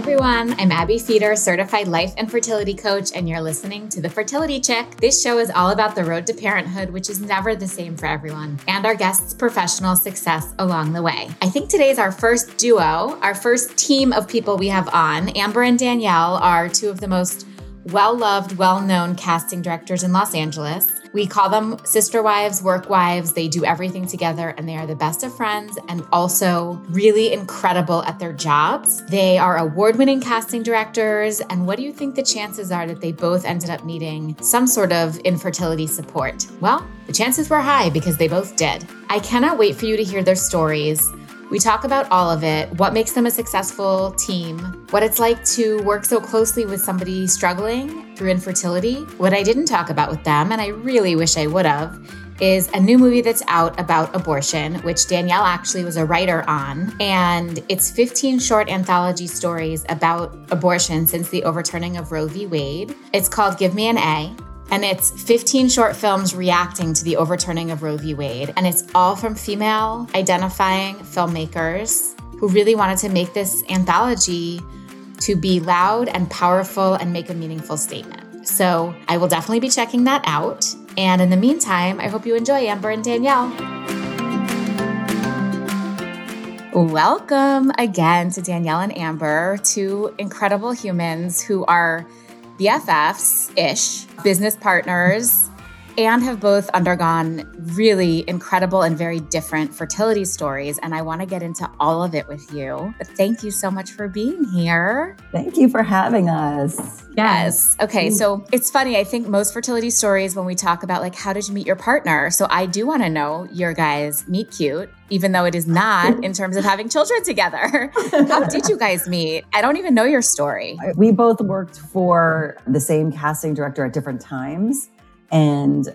everyone. I'm Abbe Feder, certified life and fertility coach, and you're listening to The Fertility Chick. This show is all about the road to parenthood, which is never the same for everyone, and our guests' professional success along the way. I think today's our first duo, our first team of people we have on. Amber and Danielle are two of the most well loved, well known casting directors in Los Angeles. We call them sister wives, work wives. They do everything together and they are the best of friends and also really incredible at their jobs. They are award winning casting directors. And what do you think the chances are that they both ended up needing some sort of infertility support? Well, the chances were high because they both did. I cannot wait for you to hear their stories. We talk about all of it what makes them a successful team, what it's like to work so closely with somebody struggling through infertility. What I didn't talk about with them, and I really wish I would have, is a new movie that's out about abortion, which Danielle actually was a writer on. And it's 15 short anthology stories about abortion since the overturning of Roe v. Wade. It's called Give Me an A and it's 15 short films reacting to the overturning of Roe v. Wade. And it's all from female identifying filmmakers who really wanted to make this anthology to be loud and powerful and make a meaningful statement. So I will definitely be checking that out. And in the meantime, I hope you enjoy Amber and Danielle. Welcome again to Danielle and Amber, two incredible humans who are BFFs ish, business partners, and have both undergone really incredible and very different fertility stories. And I want to get into all of it with you. But thank you so much for being here. Thank you for having us. Yes. Okay. Mm. So it's funny. I think most fertility stories, when we talk about like, how did you meet your partner? So I do want to know your guys' meet cute, even though it is not in terms of having children together. how did you guys meet? I don't even know your story. We both worked for the same casting director at different times. And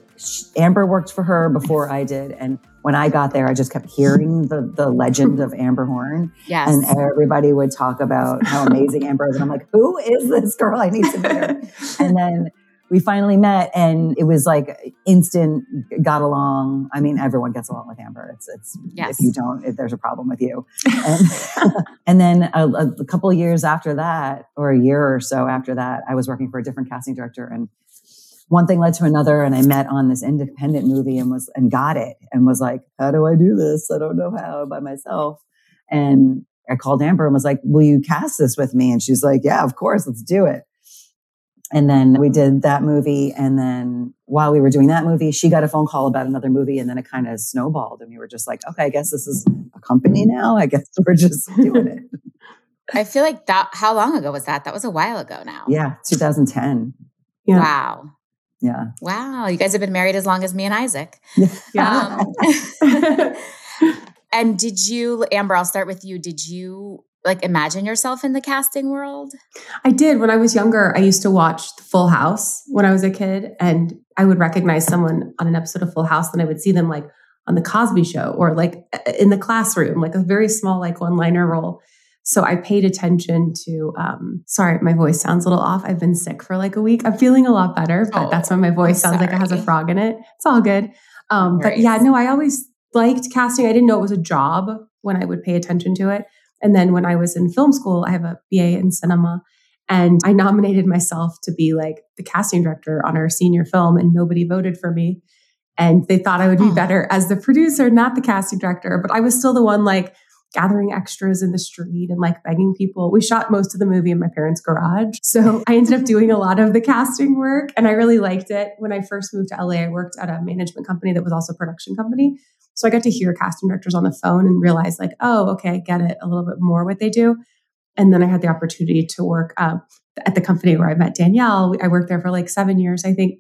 Amber worked for her before I did. And when I got there, I just kept hearing the, the legend of Amber Horn. Yes. And everybody would talk about how amazing Amber is. And I'm like, who is this girl? I need to meet her. and then we finally met and it was like instant got along. I mean, everyone gets along with Amber. It's, it's, yes. if you don't, if there's a problem with you. And, and then a, a couple of years after that, or a year or so after that, I was working for a different casting director and one thing led to another and I met on this independent movie and was and got it and was like, how do I do this? I don't know how by myself. And I called Amber and was like, will you cast this with me? And she's like, yeah, of course, let's do it. And then we did that movie. And then while we were doing that movie, she got a phone call about another movie. And then it kind of snowballed. And we were just like, okay, I guess this is a company now. I guess we're just doing it. I feel like that, how long ago was that? That was a while ago now. Yeah, 2010. Yeah. Wow. Yeah. Wow. You guys have been married as long as me and Isaac. Yeah. Um, and did you, Amber, I'll start with you. Did you like imagine yourself in the casting world? I did. When I was younger, I used to watch the Full House when I was a kid, and I would recognize someone on an episode of Full House, and I would see them like on the Cosby Show or like in the classroom, like a very small, like one liner role. So I paid attention to, um, sorry, my voice sounds a little off. I've been sick for like a week. I'm feeling a lot better, but oh, that's why my voice sounds like it has a frog in it. It's all good. Um, but yeah, no, I always liked casting. I didn't know it was a job when I would pay attention to it. And then when I was in film school, I have a BA in cinema and I nominated myself to be like the casting director on our senior film and nobody voted for me. And they thought I would be oh. better as the producer, not the casting director. But I was still the one like gathering extras in the street and like begging people. We shot most of the movie in my parents' garage. So I ended up doing a lot of the casting work and I really liked it. When I first moved to LA, I worked at a management company that was also a production company. So I got to hear casting directors on the phone and realize like, oh, okay, I get it a little bit more what they do. And then I had the opportunity to work um, at the company where I met Danielle. I worked there for like seven years, I think.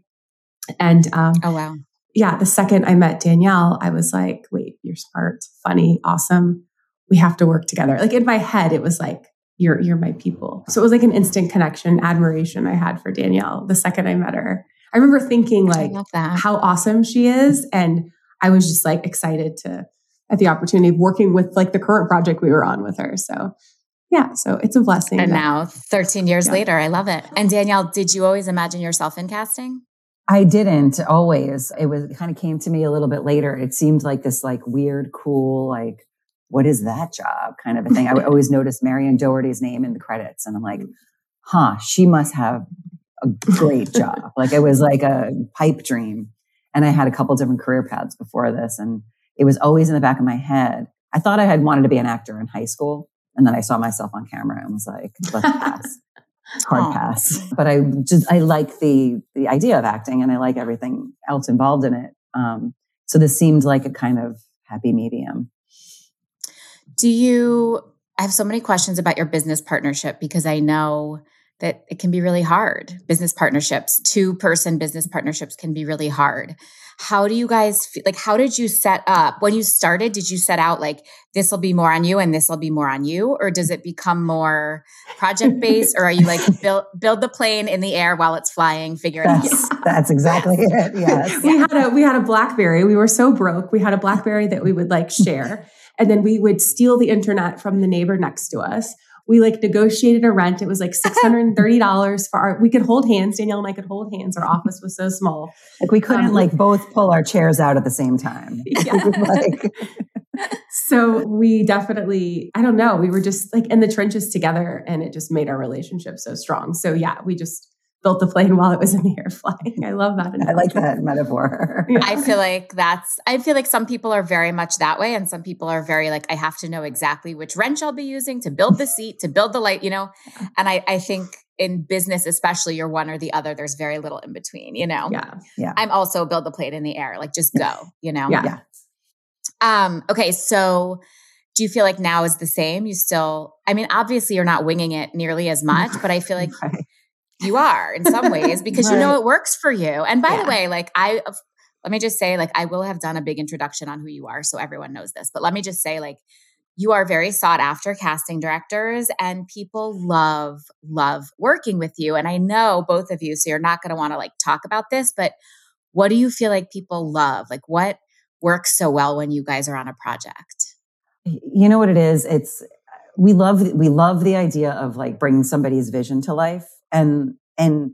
And um, oh wow, yeah. The second I met Danielle, I was like, wait, you're smart, funny, awesome we have to work together. Like in my head, it was like, you're you're my people. So it was like an instant connection, admiration I had for Danielle the second I met her. I remember thinking like how awesome she is. And I was just like excited to at the opportunity of working with like the current project we were on with her. So yeah, so it's a blessing. And that, now 13 years yeah. later, I love it. And Danielle, did you always imagine yourself in casting? I didn't always. It was it kind of came to me a little bit later. It seemed like this like weird, cool, like what is that job kind of a thing. I would always notice Marion Dougherty's name in the credits and I'm like, huh, she must have a great job. like it was like a pipe dream. And I had a couple different career paths before this. And it was always in the back of my head. I thought I had wanted to be an actor in high school. And then I saw myself on camera and was like, let's pass. Hard pass. But I just, I like the, the idea of acting and I like everything else involved in it. Um, so this seemed like a kind of happy medium. Do you, I have so many questions about your business partnership because I know that it can be really hard. Business partnerships, two person business partnerships can be really hard. How do you guys feel, like how did you set up when you started? Did you set out like this will be more on you and this will be more on you or does it become more project based or are you like build build the plane in the air while it's flying, figure it that's, out? That's exactly it. Yes. we had a we had a BlackBerry. We were so broke. We had a BlackBerry that we would like share and then we would steal the internet from the neighbor next to us we like negotiated a rent. It was like $630 for our, we could hold hands. Danielle and I could hold hands. Our office was so small. Like we couldn't um, like both pull our chairs out at the same time. Yeah. like, so we definitely, I don't know, we were just like in the trenches together and it just made our relationship so strong. So yeah, we just built the plane while it was in the air flying. I love that. Analogy. I like that metaphor. yeah. I feel like that's, I feel like some people are very much that way. And some people are very like, I have to know exactly which wrench I'll be using to build the seat, to build the light, you know? And I, I think in business, especially you're one or the other, there's very little in between, you know? Yeah. Yeah. I'm also build the plane in the air, like just go, you know? Yeah. yeah. Um, okay. So, do you feel like now is the same? You still, I mean, obviously you're not winging it nearly as much, but I feel like right you are in some ways because right. you know it works for you. And by yeah. the way, like I, let me just say, like, I will have done a big introduction on who you are so everyone knows this. But let me just say, like, you are very sought after casting directors and people love, love working with you. And I know both of you, so you're not going to want to like talk about this, but what do you feel like people love? Like, what works so well when you guys are on a project? You know what it is? It's, we love we love the idea of like bringing somebody's vision to life and and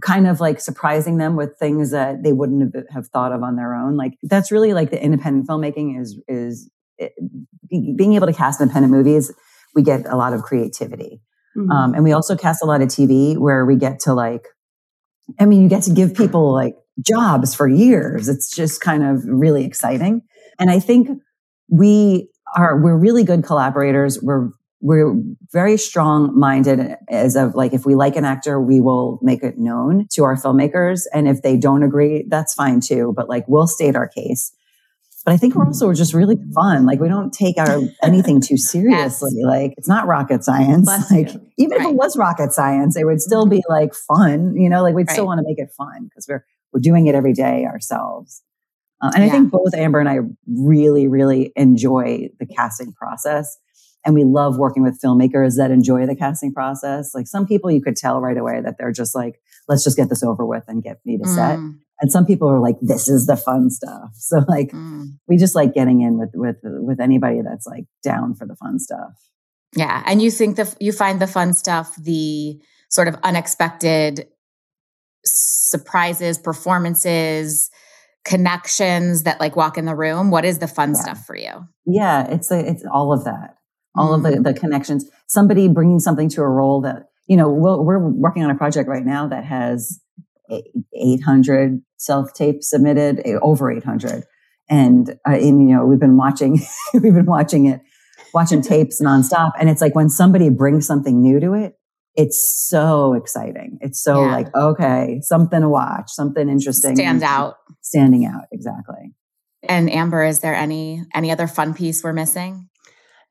kind of like surprising them with things that they wouldn't have thought of on their own. Like that's really like the independent filmmaking is is it, eh, being able to cast independent movies. We get a lot of creativity, mm-hmm. um, and we also cast a lot of TV where we get to like. I mean, you get to give people like jobs for years. It's just kind of really exciting, and I think we are we're really good collaborators. We're we're very strong minded as of like if we like an actor we will make it known to our filmmakers and if they don't agree that's fine too but like we'll state our case but i think we're also just really fun like we don't take our anything too seriously yes. like it's not rocket science Bless like you. even right. if it was rocket science it would still be like fun you know like we'd right. still want to make it fun because we're we're doing it every day ourselves uh, and yeah. i think both amber and i really really enjoy the casting process and we love working with filmmakers that enjoy the casting process. Like some people you could tell right away that they're just like, let's just get this over with and get me to mm. set. And some people are like, this is the fun stuff. So like mm. we just like getting in with with with anybody that's like down for the fun stuff. Yeah. And you think that you find the fun stuff, the sort of unexpected surprises, performances, connections that like walk in the room. What is the fun yeah. stuff for you? Yeah, it's a, it's all of that all of the, mm. the connections, somebody bringing something to a role that, you know, we we are working on a project right now that has 800 self tape submitted, over 800. And, uh, and, you know, we've been watching, we've been watching it, watching tapes nonstop. And it's like when somebody brings something new to it, it's so exciting. It's so yeah. like, okay, something to watch, something interesting. Stands out. Standing out, exactly. And Amber, is there any any other fun piece we're missing?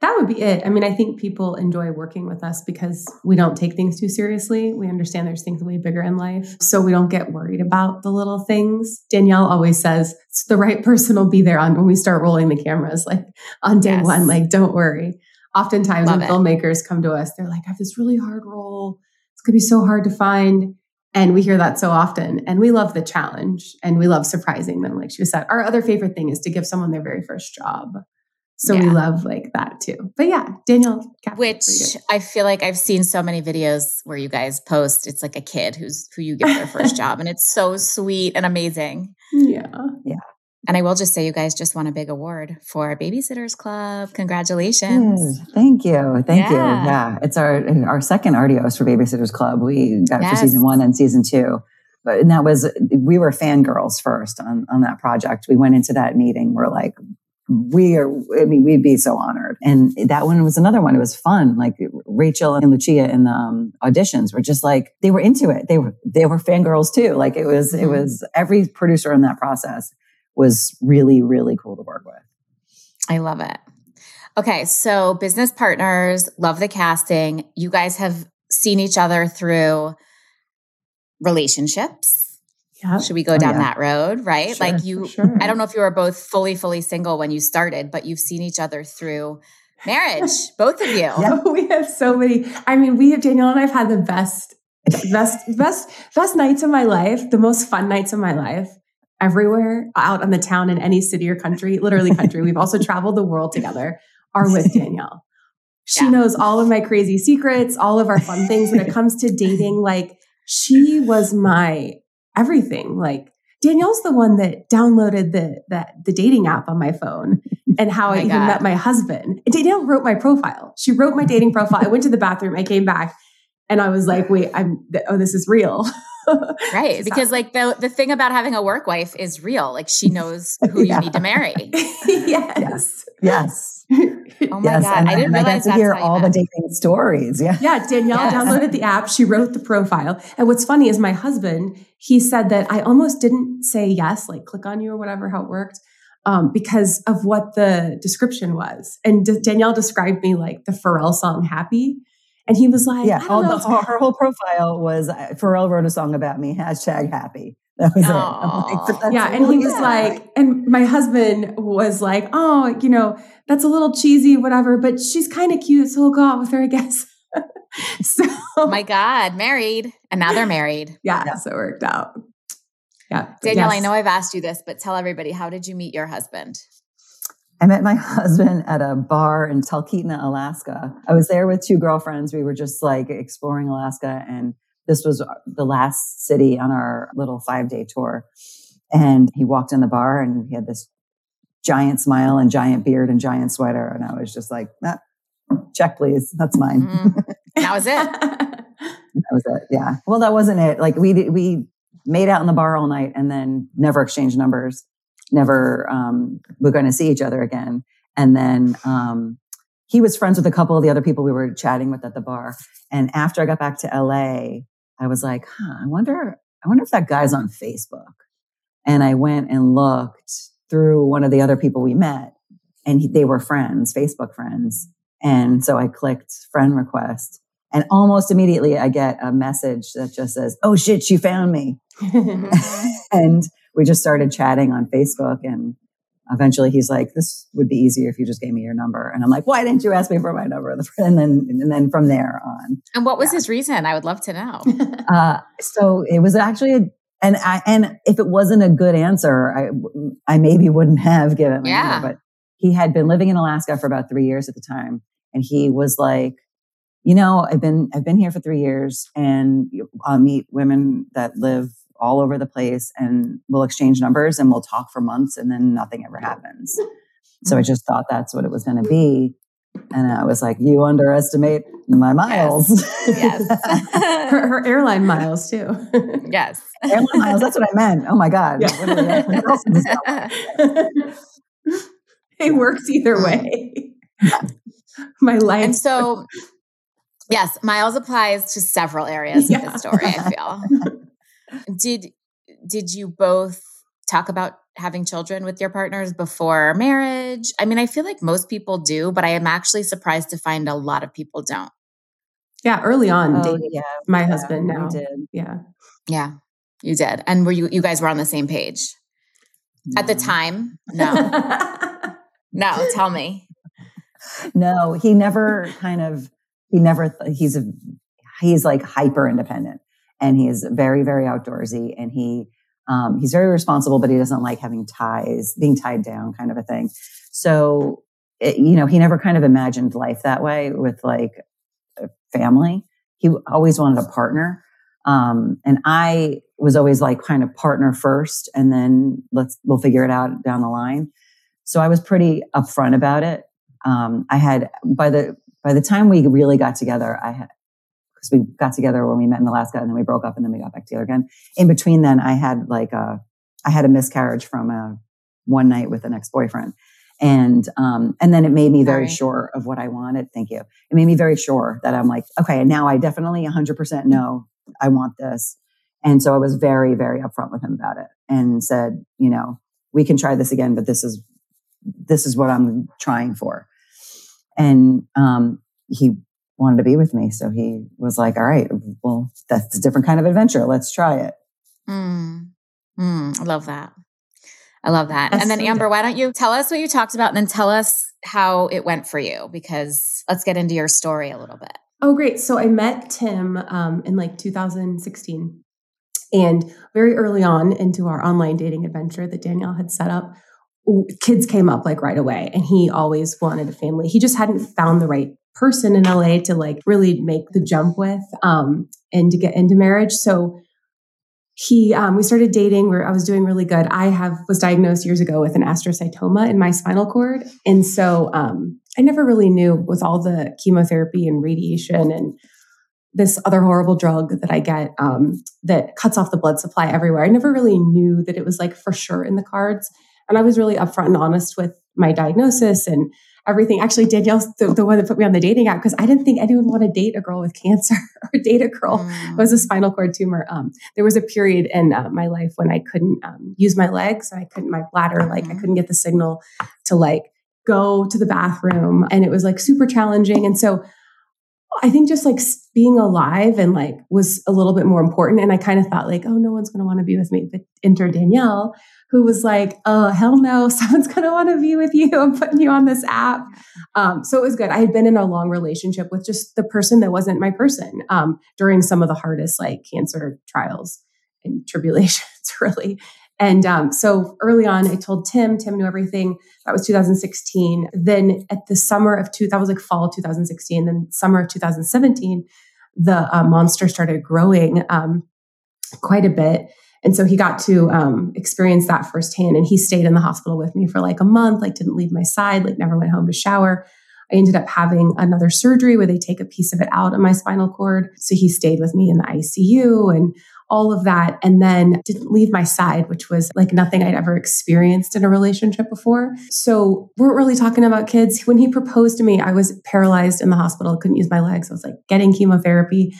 That would be it. I mean, I think people enjoy working with us because we don't take things too seriously. We understand there's things way bigger in life. So we don't get worried about the little things. Danielle always says the right person will be there on when we start rolling the cameras, like on day yes. one, like, don't worry. Oftentimes Love when it. filmmakers come to us, they're like, I have this really hard role. It's going to be so hard to find. And we hear that so often. And we love the challenge and we love surprising them. Like she said, our other favorite thing is to give someone their very first job. So yeah. we love like that too. But yeah, Danielle, which I feel like I've seen so many videos where you guys post. It's like a kid who's who you give their first job, and it's so sweet and amazing. Yeah, yeah. And I will just say, you guys just won a big award for Babysitters Club. Congratulations! Yes, thank you, thank yeah. you. Yeah, it's our our second Artios for Babysitters Club. We got yes. it for season one and season two, but and that was we were fangirls first on on that project. We went into that meeting. We're like, we are, I mean, we'd be so honored. And that one was another one. It was fun. Like Rachel and Lucia in the um, auditions were just like, they were into it. They were, they were fangirls too. Like it was, it was every producer in that process was really, really cool to work with. I love it. Okay. So business partners, love the casting. You guys have seen each other through relationships yeah. Should we go oh, down oh, yeah. that road? Right. Sure, like you, sure. I don't know if you were both fully, fully single when you started, but you've seen each other through marriage, both of you. Yeah. We have so many. I mean, we have, Danielle and I've had the best, best, best, best nights of my life, the most fun nights of my life everywhere out on the town in any city or country, literally country. We've also traveled the world together are with Danielle. She yeah. knows all of my crazy secrets, all of our fun things when it comes to dating. Like she was my everything. Like Danielle's the one that downloaded the that the dating app on my phone and how oh I even God. met my husband. And Danielle wrote my profile. She wrote my dating profile. I went to the bathroom, I came back, and I was like, wait, I'm oh, this is real. right. Because like the the thing about having a work wife is real. Like she knows who yeah. you need to marry. yes. yes. Yes. Oh my yes, god! And, I didn't and realize I got to hear all the dating stories. Yeah, yeah. Danielle yes. downloaded the app. She wrote the profile. And what's funny is my husband. He said that I almost didn't say yes, like click on you or whatever how it worked, um, because of what the description was. And D- Danielle described me like the Pharrell song "Happy." And he was like, "Yeah, all the, her whole profile was uh, Pharrell wrote a song about me. Hashtag happy." That was it. Like, yeah. And he was like, and my husband was like, oh, you know, that's a little cheesy, whatever, but she's kind of cute. So we'll go out with her, I guess. so, oh my God, married. And now they're married. yeah, yeah. So it worked out. Yeah. Danielle, yes. I know I've asked you this, but tell everybody, how did you meet your husband? I met my husband at a bar in Talkeetna, Alaska. I was there with two girlfriends. We were just like exploring Alaska and this was the last city on our little five day tour. And he walked in the bar and he had this giant smile and giant beard and giant sweater. And I was just like, ah, check, please. That's mine. Mm-hmm. That was it. that was it. Yeah. Well, that wasn't it. Like we, we made out in the bar all night and then never exchanged numbers. Never, um, we're going to see each other again. And then, um, he was friends with a couple of the other people we were chatting with at the bar. And after I got back to LA, I was like, huh, I wonder, I wonder if that guy's on Facebook. And I went and looked through one of the other people we met and he, they were friends, Facebook friends. And so I clicked friend request and almost immediately I get a message that just says, Oh shit, she found me. and we just started chatting on Facebook and eventually he's like, this would be easier if you just gave me your number. And I'm like, why didn't you ask me for my number? And then, and then from there on. And what was yeah. his reason? I would love to know. uh, so it was actually, a, and I, and if it wasn't a good answer, I, I maybe wouldn't have given my yeah. number, but he had been living in Alaska for about three years at the time. And he was like, you know, I've been, I've been here for three years and I'll meet women that live all over the place and we'll exchange numbers and we'll talk for months and then nothing ever happens. So I just thought that's what it was going to be. And I was like, you underestimate my miles. Yes. yes. her, her, airline miles too. yes. Airline miles. That's what I meant. Oh my God. Yeah. it works either way. my life. And so, yes, miles applies to several areas yeah. of the story, I feel. Did did you both talk about having children with your partners before marriage? I mean, I feel like most people do, but I am actually surprised to find a lot of people don't. Yeah, early on, oh, dating yeah, my yeah, husband now. Did. Yeah. Yeah. You did. And were you you guys were on the same page? No. At the time? No. no, tell me. No, he never kind of he never he's a he's like hyper independent and he is very, very outdoorsy and he, um, he's very responsible, but he doesn't like having ties, being tied down kind of a thing. So, it, you know, he never kind of imagined life that way with like family. He always wanted a partner. Um, and I was always like kind of partner first and then let's, we'll figure it out down the line. So I was pretty upfront about it. Um, I had, by the, by the time we really got together, I had, because we got together when we met in Alaska and then we broke up and then we got back together again. In between then, I had like a, I had a miscarriage from a one night with an ex boyfriend. And, um, and then it made me very sure of what I wanted. Thank you. It made me very sure that I'm like, okay, now I definitely 100% know I want this. And so I was very, very upfront with him about it and said, you know, we can try this again, but this is, this is what I'm trying for. And, um, he wanted to be with me. So he was like, all right, well, that's a different kind of adventure. Let's try it. Mm. Mm, I love that. I love that. That's and then, so Amber, why don't you tell us what you talked about and then tell us how it went for you? Because let's get into your story a little bit. Oh, great. So I met Tim um, in like 2016. And very early on into our online dating adventure that Danielle had set up, kids came up like right away. And he always wanted a family. He just hadn't found the right person in LA to like really make the jump with um, and to get into marriage. So he um, we started dating where i was doing really good. I have was diagnosed years ago with an astrocytoma in my spinal cord. And so um, i never really knew with all the chemotherapy and radiation and this other horrible drug that i get um, that cuts off the blood supply everywhere i never really knew that it was like for sure in the cards. And i was really upfront and honest with my diagnosis and everything. Actually, Danielle's the, the, one that put me on the dating app because I didn't think anyone would want to date a girl with cancer or date a girl mm. who has a spinal cord tumor. Um, there was a period in uh, my life when I couldn't um, use my legs. I couldn't, my bladder, like I mm-hmm. couldn't get the signal to like go to the bathroom. And it was like super challenging. And so I think just like being alive and like was a little bit more important. And I kind of thought like, oh, no one's going to want to be with me. But enter Danielle, who was like, oh, hell no, someone's going to want to be with you. I'm putting you on this app. Um, so it was good. I had been in a long relationship with just the person that wasn't my person um, during some of the hardest like cancer trials and tribulations, really. And um, so early on, I told Tim, Tim knew everything. That was 2016. Then at the summer of two, that was like fall 2016. Then summer of 2017, the uh, monster started growing um, quite a bit. And so he got to um, experience that firsthand. And he stayed in the hospital with me for like a month, like didn't leave my side, like never went home to shower. I ended up having another surgery where they take a piece of it out of my spinal cord. So he stayed with me in the ICU and all of that. And then didn't leave my side, which was like nothing I'd ever experienced in a relationship before. So weren't really talking about kids. When he proposed to me, I was paralyzed in the hospital, couldn't use my legs. I was like getting chemotherapy.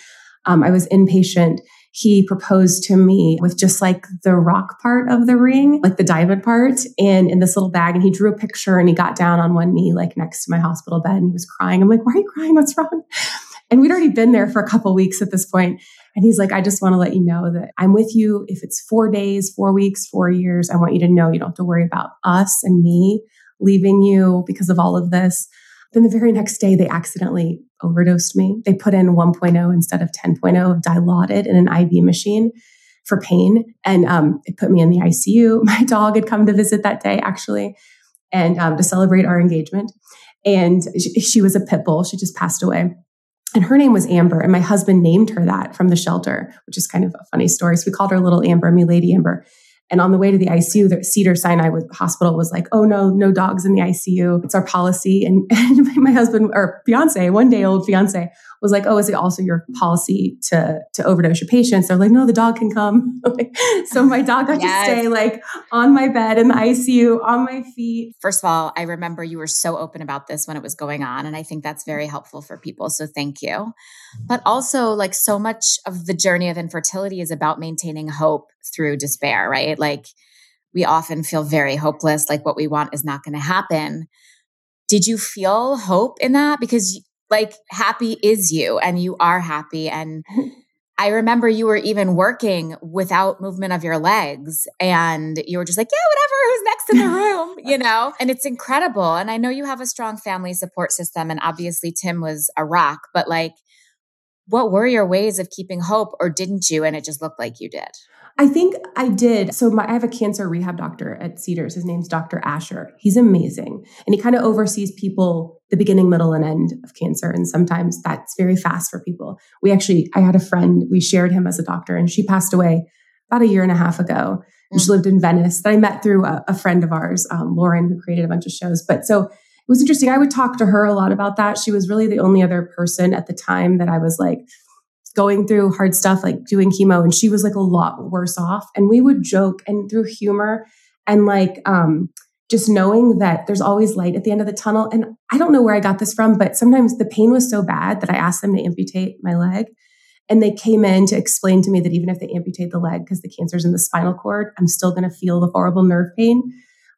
Um, I was inpatient he proposed to me with just like the rock part of the ring, like the diamond part, and in this little bag. And he drew a picture and he got down on one knee, like next to my hospital bed, and he was crying. I'm like, why are you crying? What's wrong? And we'd already been there for a couple weeks at this point. And he's like, I just want to let you know that I'm with you. If it's four days, four weeks, four years, I want you to know you don't have to worry about us and me leaving you because of all of this. Then the very next day, they accidentally overdosed me. They put in 1.0 instead of 10.0 of Dilaudid in an IV machine for pain. And um, it put me in the ICU. My dog had come to visit that day, actually, and um, to celebrate our engagement. And she, she was a pit bull. She just passed away. And her name was Amber. And my husband named her that from the shelter, which is kind of a funny story. So we called her Little Amber, me Lady Amber. And on the way to the ICU, the Cedar Sinai hospital was like, oh no, no dogs in the ICU. It's our policy. And, and my husband or fiance, one day old fiance, was like, oh, is it also your policy to, to overdose your patients? They're like, no, the dog can come. so my dog got yes. to stay like on my bed in the ICU, on my feet. First of all, I remember you were so open about this when it was going on. And I think that's very helpful for people. So thank you. But also, like, so much of the journey of infertility is about maintaining hope through despair, right? Like we often feel very hopeless, like what we want is not going to happen. Did you feel hope in that? Because like happy is you and you are happy. And mm-hmm. I remember you were even working without movement of your legs and you were just like, yeah, whatever, who's next in the room, you know? And it's incredible. And I know you have a strong family support system and obviously Tim was a rock, but like, what were your ways of keeping hope or didn't you and it just looked like you did I think I did. So my, I have a cancer rehab doctor at Cedars. His name's Dr. Asher. He's amazing. And he kind of oversees people the beginning, middle, and end of cancer. And sometimes that's very fast for people. We actually, I had a friend, we shared him as a doctor, and she passed away about a year and a half ago. And she mm. lived in Venice that I met through a, a friend of ours, um, Lauren, who created a bunch of shows. But so it was interesting. I would talk to her a lot about that. She was really the only other person at the time that I was like, going through hard stuff like doing chemo and she was like a lot worse off. And we would joke and through humor and like um just knowing that there's always light at the end of the tunnel. And i don't know where i got this from but sometimes the pain was so bad that i asked them to amputate my leg. And they came in to explain to me that even if they amputate the leg because the cancer's in the spinal cord i'm still going to feel the horrible nerve pain.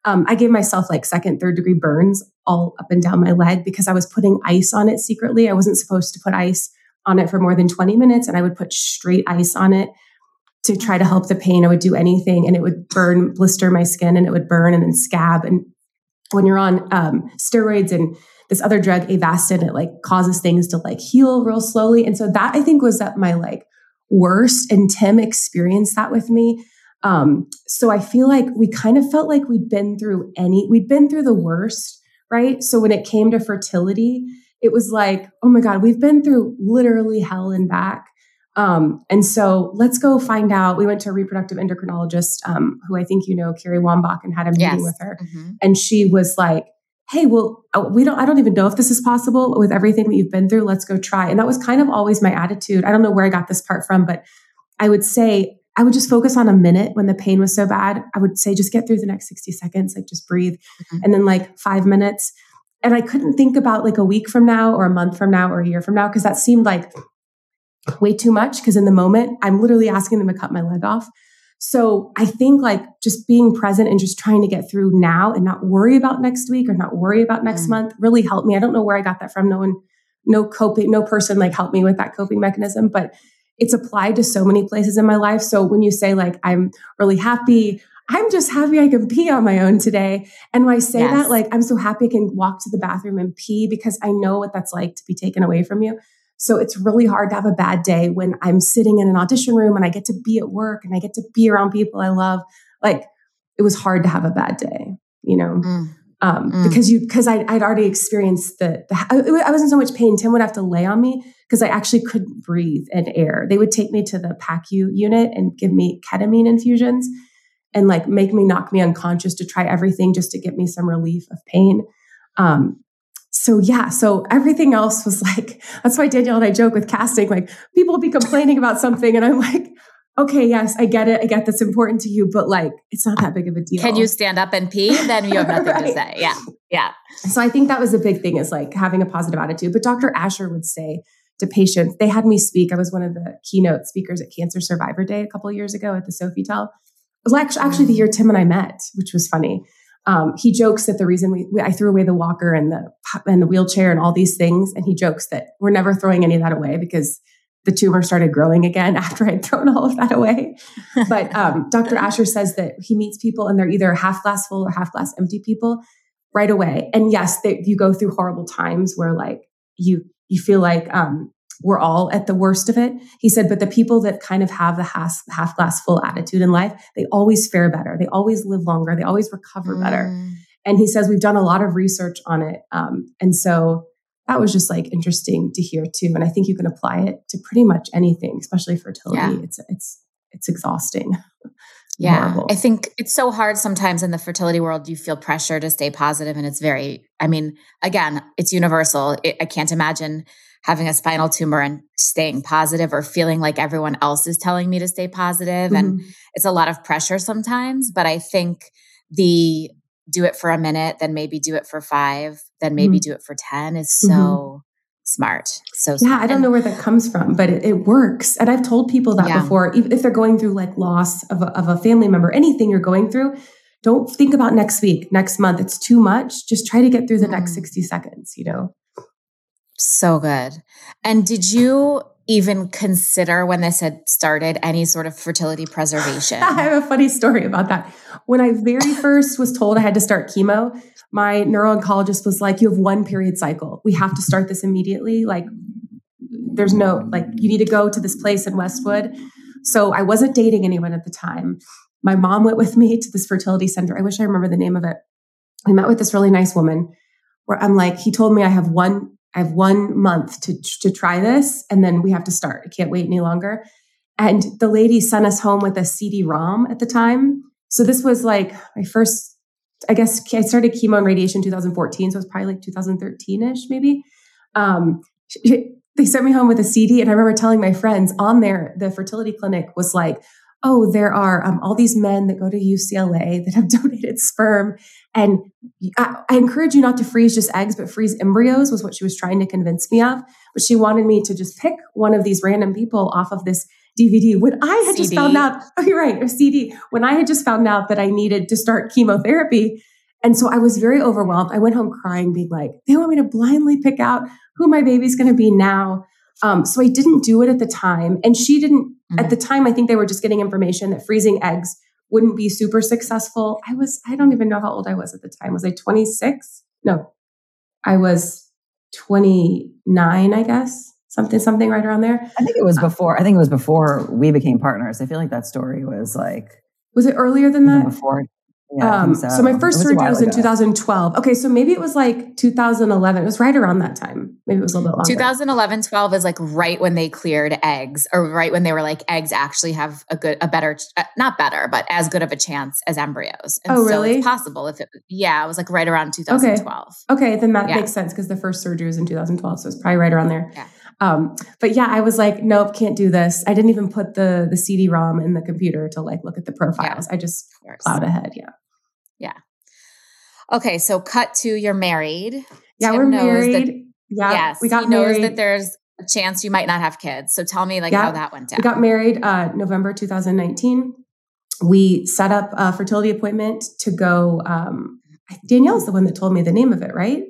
Um, i gave myself like second third degree burns all up and down my leg because i was putting ice on it secretly. I wasn't supposed to put ice on it for more than 20 minutes and I would put straight ice on it to try to help the pain. I would do anything and it would burn, blister my skin and it would burn and then scab. And when you're on um, steroids and this other drug, Avastin, it like causes things to like heal real slowly. And so that I think was at my like worst. And Tim experienced that with me. Um, so I feel like we kind of felt like we'd been through any, we'd been through the worst, right? So when it came to fertility, it was like, oh my God, we've been through literally hell and back. Um, and so let's go find out. We went to a reproductive endocrinologist, um, who I think you know, Carrie Wambach, and had a meeting yes. with her. Mm-hmm. And she was like, Hey, well, uh, we don't, I don't even know if this is possible with everything that you've been through. Let's go try. And that was kind of always my attitude. I don't know where I got this part from, but I would say, I would just focus on a minute when the pain was so bad. I would say, just get through the next 60 seconds, like just breathe. Mm-hmm. And then like five minutes and I couldn't think about like a week from now or a month from now or a year from now because that seemed like way too much because in the moment I'm literally asking them to cut my leg off. So I think like just being present and just trying to get through now and not worry about next week or not worry about next mm. month really helped me. I don't know where I got that from. No one, no coping, no person like helped me with that coping mechanism, but it's applied to so many places in my life. So when you say like I'm really happy, I'm just happy I can pee on my own today. And when I say yes. that, like, I'm so happy I can walk to the bathroom and pee because I know what that's like to be taken away from you. So it's really hard to have a bad day when I'm sitting in an audition room and I get to be at work and I get to be around people I love. Like, it was hard to have a bad day, you know? Mm. Um, mm. because you because I'd, I'd already experienced the, the I, I wasn't so much pain. Tim would have to lay on me because I actually couldn't breathe and air. They would take me to the PACU unit and give me ketamine infusions and like make me knock me unconscious to try everything just to get me some relief of pain. Um, so yeah, so everything else was like, that's why Danielle and I joke with casting, like people will be complaining about something and I'm like, okay, yes, I get it. I get that's important to you, but like, it's not that big of a deal. Can you stand up and pee? Then you have nothing right. to say. Yeah. Yeah. So I think that was a big thing is like having a positive attitude. But Dr. Asher would say to patients, they had me speak. I was one of the keynote speakers at Cancer Survivor Day a couple years ago at the Sofitel was actually, actually the year Tim and I met, which was funny. Um, he jokes that the reason we, we, I threw away the walker and the and the wheelchair and all these things, and he jokes that we're never throwing any of that away because the tumor started growing again after I'd thrown all of that away. But um, Dr. Asher says that he meets people and they're either half glass full or half glass empty people right away. And yes, they, you go through horrible times where like you you feel like um, we're all at the worst of it. He said, but the people that kind of have the half, half glass full attitude in life, they always fare better. They always live longer. They always recover mm. better. And he says, we've done a lot of research on it. Um, and so that was just like interesting to hear too. And I think you can apply it to pretty much anything, especially fertility. Yeah. It's, it's, it's exhausting. Yeah. Horrible. I think it's so hard sometimes in the fertility world. You feel pressure to stay positive, and it's very, I mean, again, it's universal. It, I can't imagine having a spinal tumor and staying positive or feeling like everyone else is telling me to stay positive. Mm-hmm. And it's a lot of pressure sometimes, but I think the do it for a minute, then maybe do it for five, then maybe mm-hmm. do it for 10 is so mm-hmm. smart. So yeah, I don't know where that comes from, but it, it works. And I've told people that yeah. before, if they're going through like loss of a, of a family member, anything you're going through, don't think about next week, next month. It's too much. Just try to get through the mm. next 60 seconds, you know? So good. And did you even consider when this had started any sort of fertility preservation? I have a funny story about that. When I very first was told I had to start chemo, my neuro-oncologist was like, You have one period cycle. We have to start this immediately. Like, there's no, like, you need to go to this place in Westwood. So I wasn't dating anyone at the time. My mom went with me to this fertility center. I wish I remember the name of it. I met with this really nice woman where I'm like, he told me I have one, I have one month to, to try this and then we have to start. I can't wait any longer. And the lady sent us home with a CD-ROM at the time. So this was like my first, I guess I started chemo and radiation 2014. So it was probably like 2013-ish, maybe. Um, they sent me home with a CD. And I remember telling my friends on there, the fertility clinic was like, oh, there are um, all these men that go to UCLA that have donated sperm. And I, I, encourage you not to freeze just eggs, but freeze embryos was what she was trying to convince me of. But she wanted me to just pick one of these random people off of this DVD. When I had CD. just found out, oh, you're right, a CD. When I had just found out that I needed to start chemotherapy. And so I was very overwhelmed. I went home crying, being like, they want me to blindly pick out who my baby's going to be now. Um, so I didn't do it at the time. And she didn't, mm-hmm. at the time, I think they were just getting information that freezing eggs wouldn't be super successful. I was, I don't even know how old I was at the time. Was I 26? No, I was 29, I guess. Something, something right around there. I think it was uh, before. I think it was before we became partners. I feel like that story was like. Was it earlier than that? Before. Yeah, um, so. so. my first surgery was, was in 2012. Okay, so maybe it was like 2011. It was right around that time. Maybe it was a little bit longer. 2011, 12 is like right when they cleared eggs, or right when they were like eggs actually have a good, a better, uh, not better, but as good of a chance as embryos. And oh, really? So it's possible if it, yeah, it was like right around 2012. Okay, okay then that yeah. makes sense because the first surgery was in 2012, so it's probably right around there. Yeah. Um, but yeah, I was like, nope, can't do this. I didn't even put the the CD-ROM in the computer to like look at the profiles. Yeah, I just plowed ahead. Yeah. Yeah. Okay, so cut to you're married. Yeah, Tim we're married. That, yeah, yes, we got he knows that there's a chance you might not have kids. So tell me like yeah, how that went down. We got married uh, November 2019. We set up a fertility appointment to go. Um, Danielle's the one that told me the name of it, right?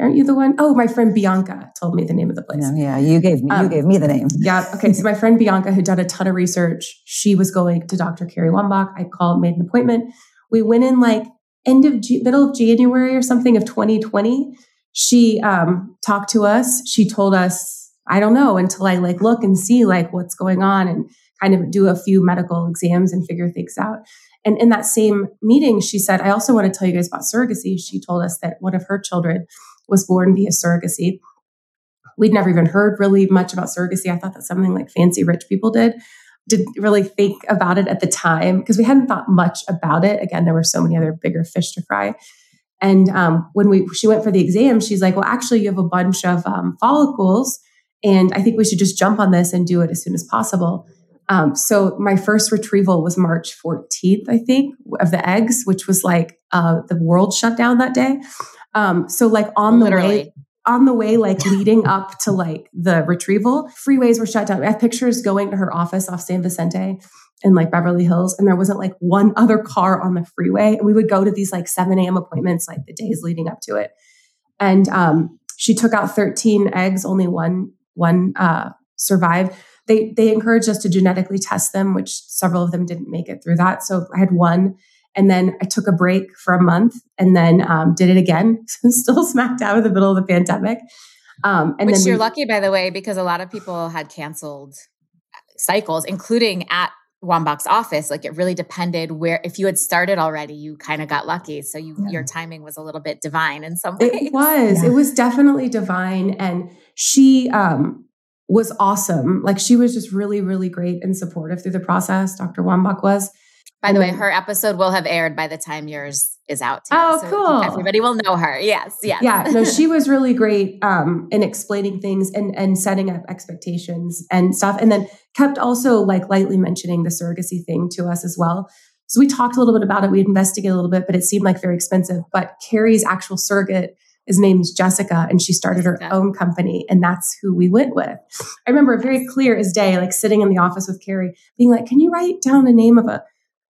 Aren't you the one? Oh, my friend Bianca told me the name of the place. Yeah, yeah you gave me um, you gave me the name. Yeah. Okay. So my friend Bianca had done a ton of research. She was going to Dr. Carrie Wambach. I called, made an appointment. We went in like end of G- middle of January or something of 2020. She um, talked to us. She told us, I don't know until I like look and see like what's going on and kind of do a few medical exams and figure things out. And in that same meeting, she said, I also want to tell you guys about surrogacy. She told us that one of her children was born via surrogacy. We'd never even heard really much about surrogacy. I thought that something like fancy rich people did didn't really think about it at the time because we hadn't thought much about it. Again, there were so many other bigger fish to fry. And um, when we she went for the exam, she's like, "Well, actually, you have a bunch of um, follicles, and I think we should just jump on this and do it as soon as possible." Um, so my first retrieval was March 14th, I think, of the eggs, which was like uh, the world shut down that day. Um, so like on the Literally. way, on the way, like leading up to like the retrieval, freeways were shut down. I have pictures going to her office off San Vicente in like Beverly Hills, and there wasn't like one other car on the freeway. And we would go to these like 7 a.m. appointments like the days leading up to it. And um, she took out 13 eggs, only one one uh, survived. They they encouraged us to genetically test them, which several of them didn't make it through that. So I had one and then I took a break for a month and then um, did it again. Still smacked out in the middle of the pandemic. Um, and Which you're we, lucky, by the way, because a lot of people had canceled cycles, including at Wambach's office. Like it really depended where, if you had started already, you kind of got lucky. So you, yeah. your timing was a little bit divine in some ways. It was, yeah. it was definitely divine. And she, um, was awesome. Like she was just really, really great and supportive through the process. Dr. Wambach was. By the way, her episode will have aired by the time yours is out. Too, oh, so cool! Everybody will know her. Yes, yes. Yeah, no, she was really great um, in explaining things and and setting up expectations and stuff, and then kept also like lightly mentioning the surrogacy thing to us as well. So we talked a little bit about it. We investigated a little bit, but it seemed like very expensive. But Carrie's actual surrogate his name's Jessica, and she started her own company, and that's who we went with. I remember very clear as day, like sitting in the office with Carrie, being like, "Can you write down the name of a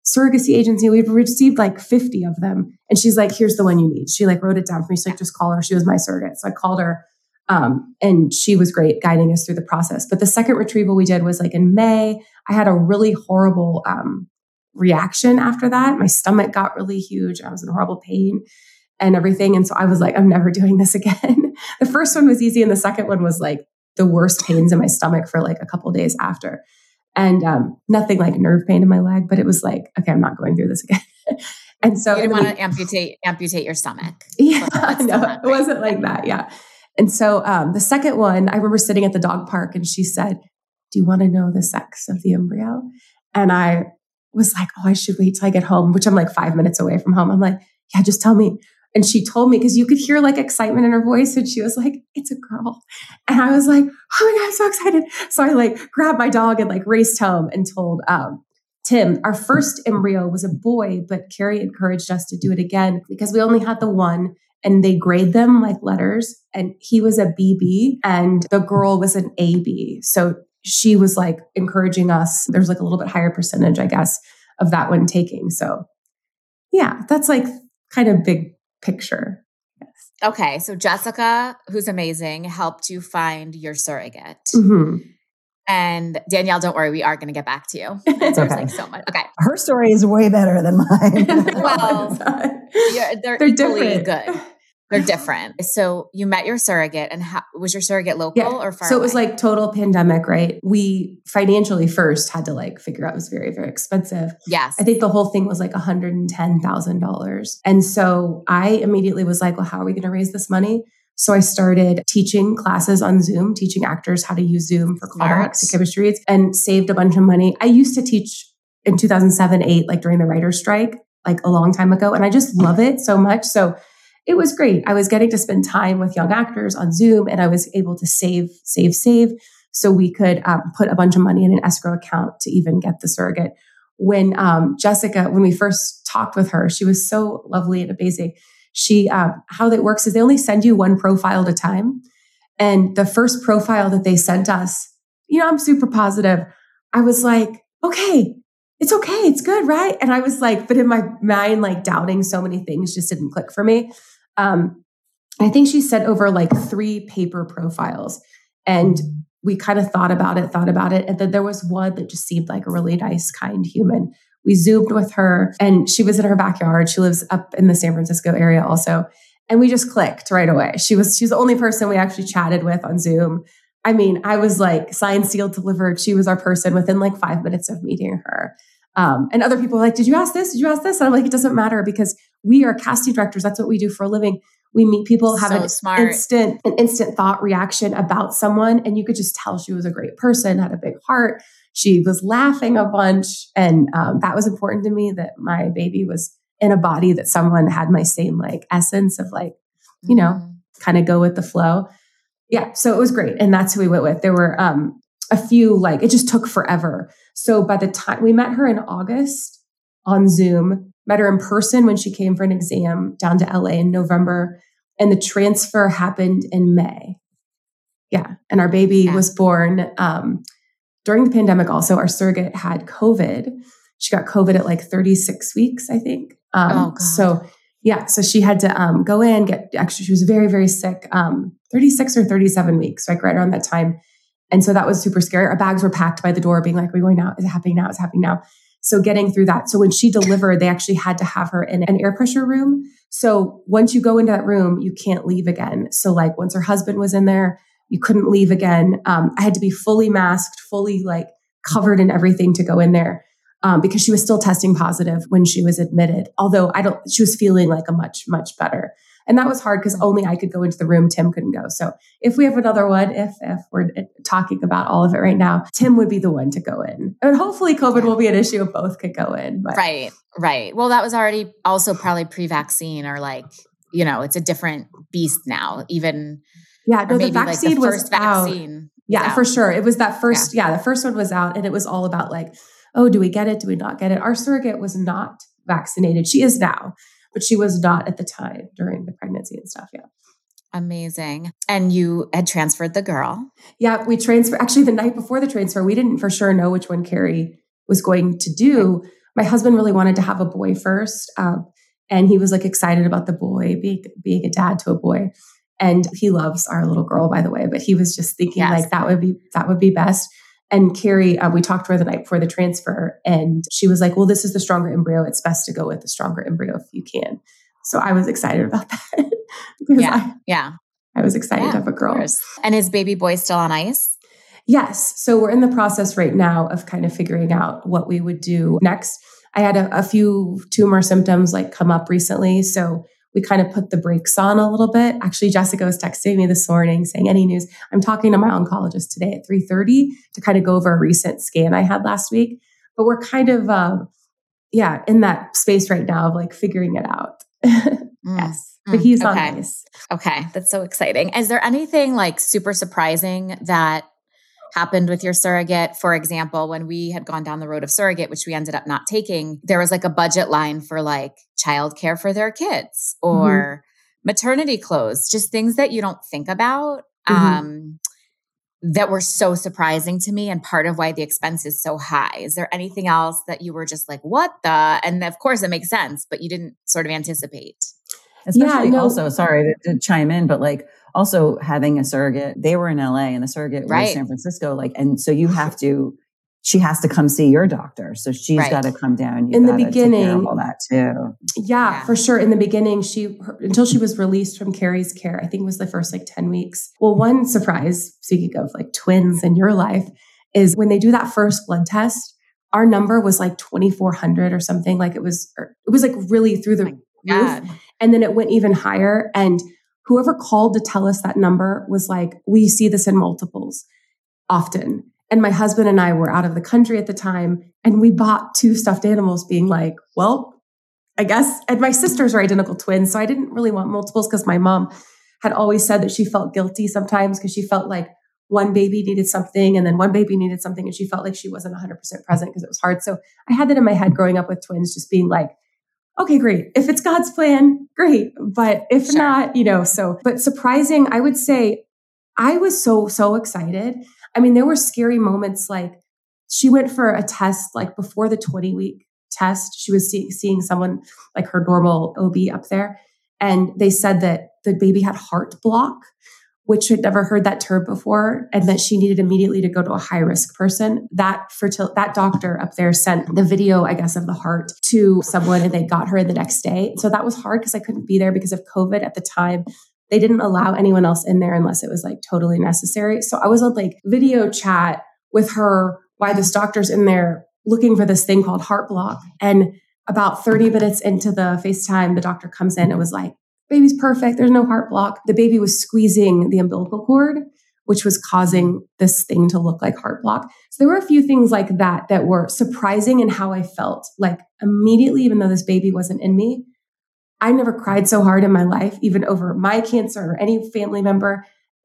surrogacy agency. We've received like 50 of them. And she's like, here's the one you need. She like wrote it down for me. She's like, just call her. She was my surrogate. So I called her. Um, and she was great guiding us through the process. But the second retrieval we did was like in May. I had a really horrible um, reaction after that. My stomach got really huge. I was in horrible pain and everything. And so I was like, I'm never doing this again. the first one was easy. And the second one was like the worst pains in my stomach for like a couple days after. And um, nothing like nerve pain in my leg, but it was like, okay, I'm not going through this again. and so you didn't want to amputate amputate your stomach. Yeah, no, it wasn't like that. Yeah. And so um, the second one, I remember sitting at the dog park and she said, Do you want to know the sex of the embryo? And I was like, Oh, I should wait till I get home, which I'm like five minutes away from home. I'm like, Yeah, just tell me. And she told me because you could hear like excitement in her voice. And she was like, It's a girl. And I was like, Oh my God, I'm so excited. So I like grabbed my dog and like raced home and told um, Tim, our first embryo was a boy, but Carrie encouraged us to do it again because we only had the one and they grade them like letters. And he was a BB and the girl was an AB. So she was like encouraging us. There's like a little bit higher percentage, I guess, of that one taking. So yeah, that's like kind of big picture. Yes. Okay. So Jessica, who's amazing, helped you find your surrogate. Mm-hmm. And Danielle, don't worry, we are going to get back to you. It's okay. like so much. Okay. Her story is way better than mine. well, they're, they're equally good. They're different. So you met your surrogate, and how was your surrogate local yeah. or far? So away? it was like total pandemic, right? We financially first had to like figure out it was very very expensive. Yes, I think the whole thing was like one hundred and ten thousand dollars, and so I immediately was like, well, how are we going to raise this money? So I started teaching classes on Zoom, teaching actors how to use Zoom for callbacks to chemistry reads and saved a bunch of money. I used to teach in 2007, 8, like during the writer's strike, like a long time ago. And I just love it so much. So it was great. I was getting to spend time with young actors on Zoom and I was able to save, save, save. So we could um, put a bunch of money in an escrow account to even get the surrogate. When um, Jessica, when we first talked with her, she was so lovely and amazing she um, how that works is they only send you one profile at a time and the first profile that they sent us you know i'm super positive i was like okay it's okay it's good right and i was like but in my mind like doubting so many things just didn't click for me um, i think she sent over like three paper profiles and we kind of thought about it thought about it and then there was one that just seemed like a really nice kind human we zoomed with her and she was in her backyard. She lives up in the San Francisco area also. And we just clicked right away. She was she was the only person we actually chatted with on Zoom. I mean, I was like signed, sealed, delivered. She was our person within like five minutes of meeting her. Um, and other people were like, Did you ask this? Did you ask this? And I'm like, It doesn't matter because we are casting directors. That's what we do for a living. We meet people, have so an smart. instant, an instant thought reaction about someone, and you could just tell she was a great person, had a big heart, she was laughing a bunch. And um, that was important to me that my baby was in a body that someone had my same like essence of like, you know, mm-hmm. kind of go with the flow. Yeah. So it was great. And that's who we went with. There were um, a few, like, it just took forever. So by the time we met her in August on Zoom, met her in person when she came for an exam down to LA in November. And the transfer happened in May. Yeah. And our baby yeah. was born um, during the pandemic, also, our surrogate had COVID. She got COVID at like 36 weeks, I think. Um, oh, so, yeah, so she had to um, go in, get extra. She was very, very sick, um, 36 or 37 weeks, like right around that time. And so that was super scary. Our bags were packed by the door, being like, Are we going now? Is it happening now? Is it happening now? So getting through that. So when she delivered, they actually had to have her in an air pressure room. So once you go into that room, you can't leave again. So like once her husband was in there, you couldn't leave again. Um, I had to be fully masked, fully like covered in everything to go in there um, because she was still testing positive when she was admitted. Although I don't, she was feeling like a much, much better. And that was hard because mm-hmm. only I could go into the room. Tim couldn't go. So if we have another one, if if we're uh, talking about all of it right now, Tim would be the one to go in. And hopefully COVID will be an issue if both could go in. But. Right, right. Well, that was already also probably pre-vaccine or like, you know, it's a different beast now. Even yeah, no, the vaccine like the was vaccine. Out. Yeah, out. for sure. It was that first, yeah. yeah, the first one was out and it was all about like, oh, do we get it? Do we not get it? Our surrogate was not vaccinated. She is now, but she was not at the time during the pregnancy and stuff. Yeah. Amazing. And you had transferred the girl. Yeah, we transferred. Actually, the night before the transfer, we didn't for sure know which one Carrie was going to do. My husband really wanted to have a boy first. Um, and he was like excited about the boy, being, being a dad to a boy and he loves our little girl by the way but he was just thinking yes. like that would be that would be best and carrie uh, we talked to her the night before the transfer and she was like well this is the stronger embryo. It's best to go with the stronger embryo if you can. So i was excited about that. Yeah I, yeah. I was excited yeah, to have a girl. and is baby boy still on ice? Yes. So we're in the process right now of kind of figuring out what we would do next. I had a, a few tumor symptoms like come up recently. So we kind of put the brakes on a little bit. Actually, Jessica was texting me this morning saying, any news? I'm talking to my oncologist today at 3.30 to kind of go over a recent scan I had last week. But we're kind of, um, yeah, in that space right now of like figuring it out. mm. Yes. But he's mm. okay. on ice. Okay. That's so exciting. Is there anything like super surprising that happened with your surrogate. For example, when we had gone down the road of surrogate, which we ended up not taking, there was like a budget line for like childcare for their kids or mm-hmm. maternity clothes, just things that you don't think about. Mm-hmm. Um, that were so surprising to me and part of why the expense is so high. Is there anything else that you were just like, what the? And of course, it makes sense, but you didn't sort of anticipate. Especially yeah, no. also, sorry to, to, chime in, but like also having a surrogate, they were in LA and the surrogate right. was San Francisco. Like, and so you have to, she has to come see your doctor. So she's right. got to come down. You in the beginning, all that too. Yeah, yeah, for sure. In the beginning, she, her, until she was released from Carrie's care, I think it was the first like 10 weeks. Well, one surprise, speaking of like twins in your life, is when they do that first blood test, our number was like 2400 or something. Like it was, er, it was like really through the oh roof. And then it went even higher. And whoever called to tell us that number was like, we see this in multiples often. And my husband and I were out of the country at the time, and we bought two stuffed animals, being like, well, I guess, and my sisters are identical twins. So I didn't really want multiples because my mom had always said that she felt guilty sometimes because she felt like one baby needed something and then one baby needed something and she felt like she wasn't 100% present because it was hard. So I had that in my head growing up with twins, just being like, okay, great. If it's God's plan, great. But if sure. not, you know, so, but surprising, I would say I was so, so excited. I mean, there were scary moments like she went for a test like before the 20 week test. She was see- seeing someone like her normal OB up there. And they said that the baby had heart block which had never heard that term before, and that she needed immediately to go to a high risk person. That fertil- that doctor up there sent the video, I guess, of the heart to someone, and they got her the next day. So that was hard because I couldn't be there because of COVID at the time. They didn't allow anyone else in there unless it was like totally necessary. So I was on like video chat with her while this doctor's in there looking for this thing called heart block. And about 30 minutes into the FaceTime, the doctor comes in and was like, baby's perfect. There's no heart block. The baby was squeezing the umbilical cord, which was causing this thing to look like heart block. So there were a few things like that that were surprising in how I felt. Like immediately, even though this baby wasn't in me, I never cried so hard in my life, even over my cancer or any family member.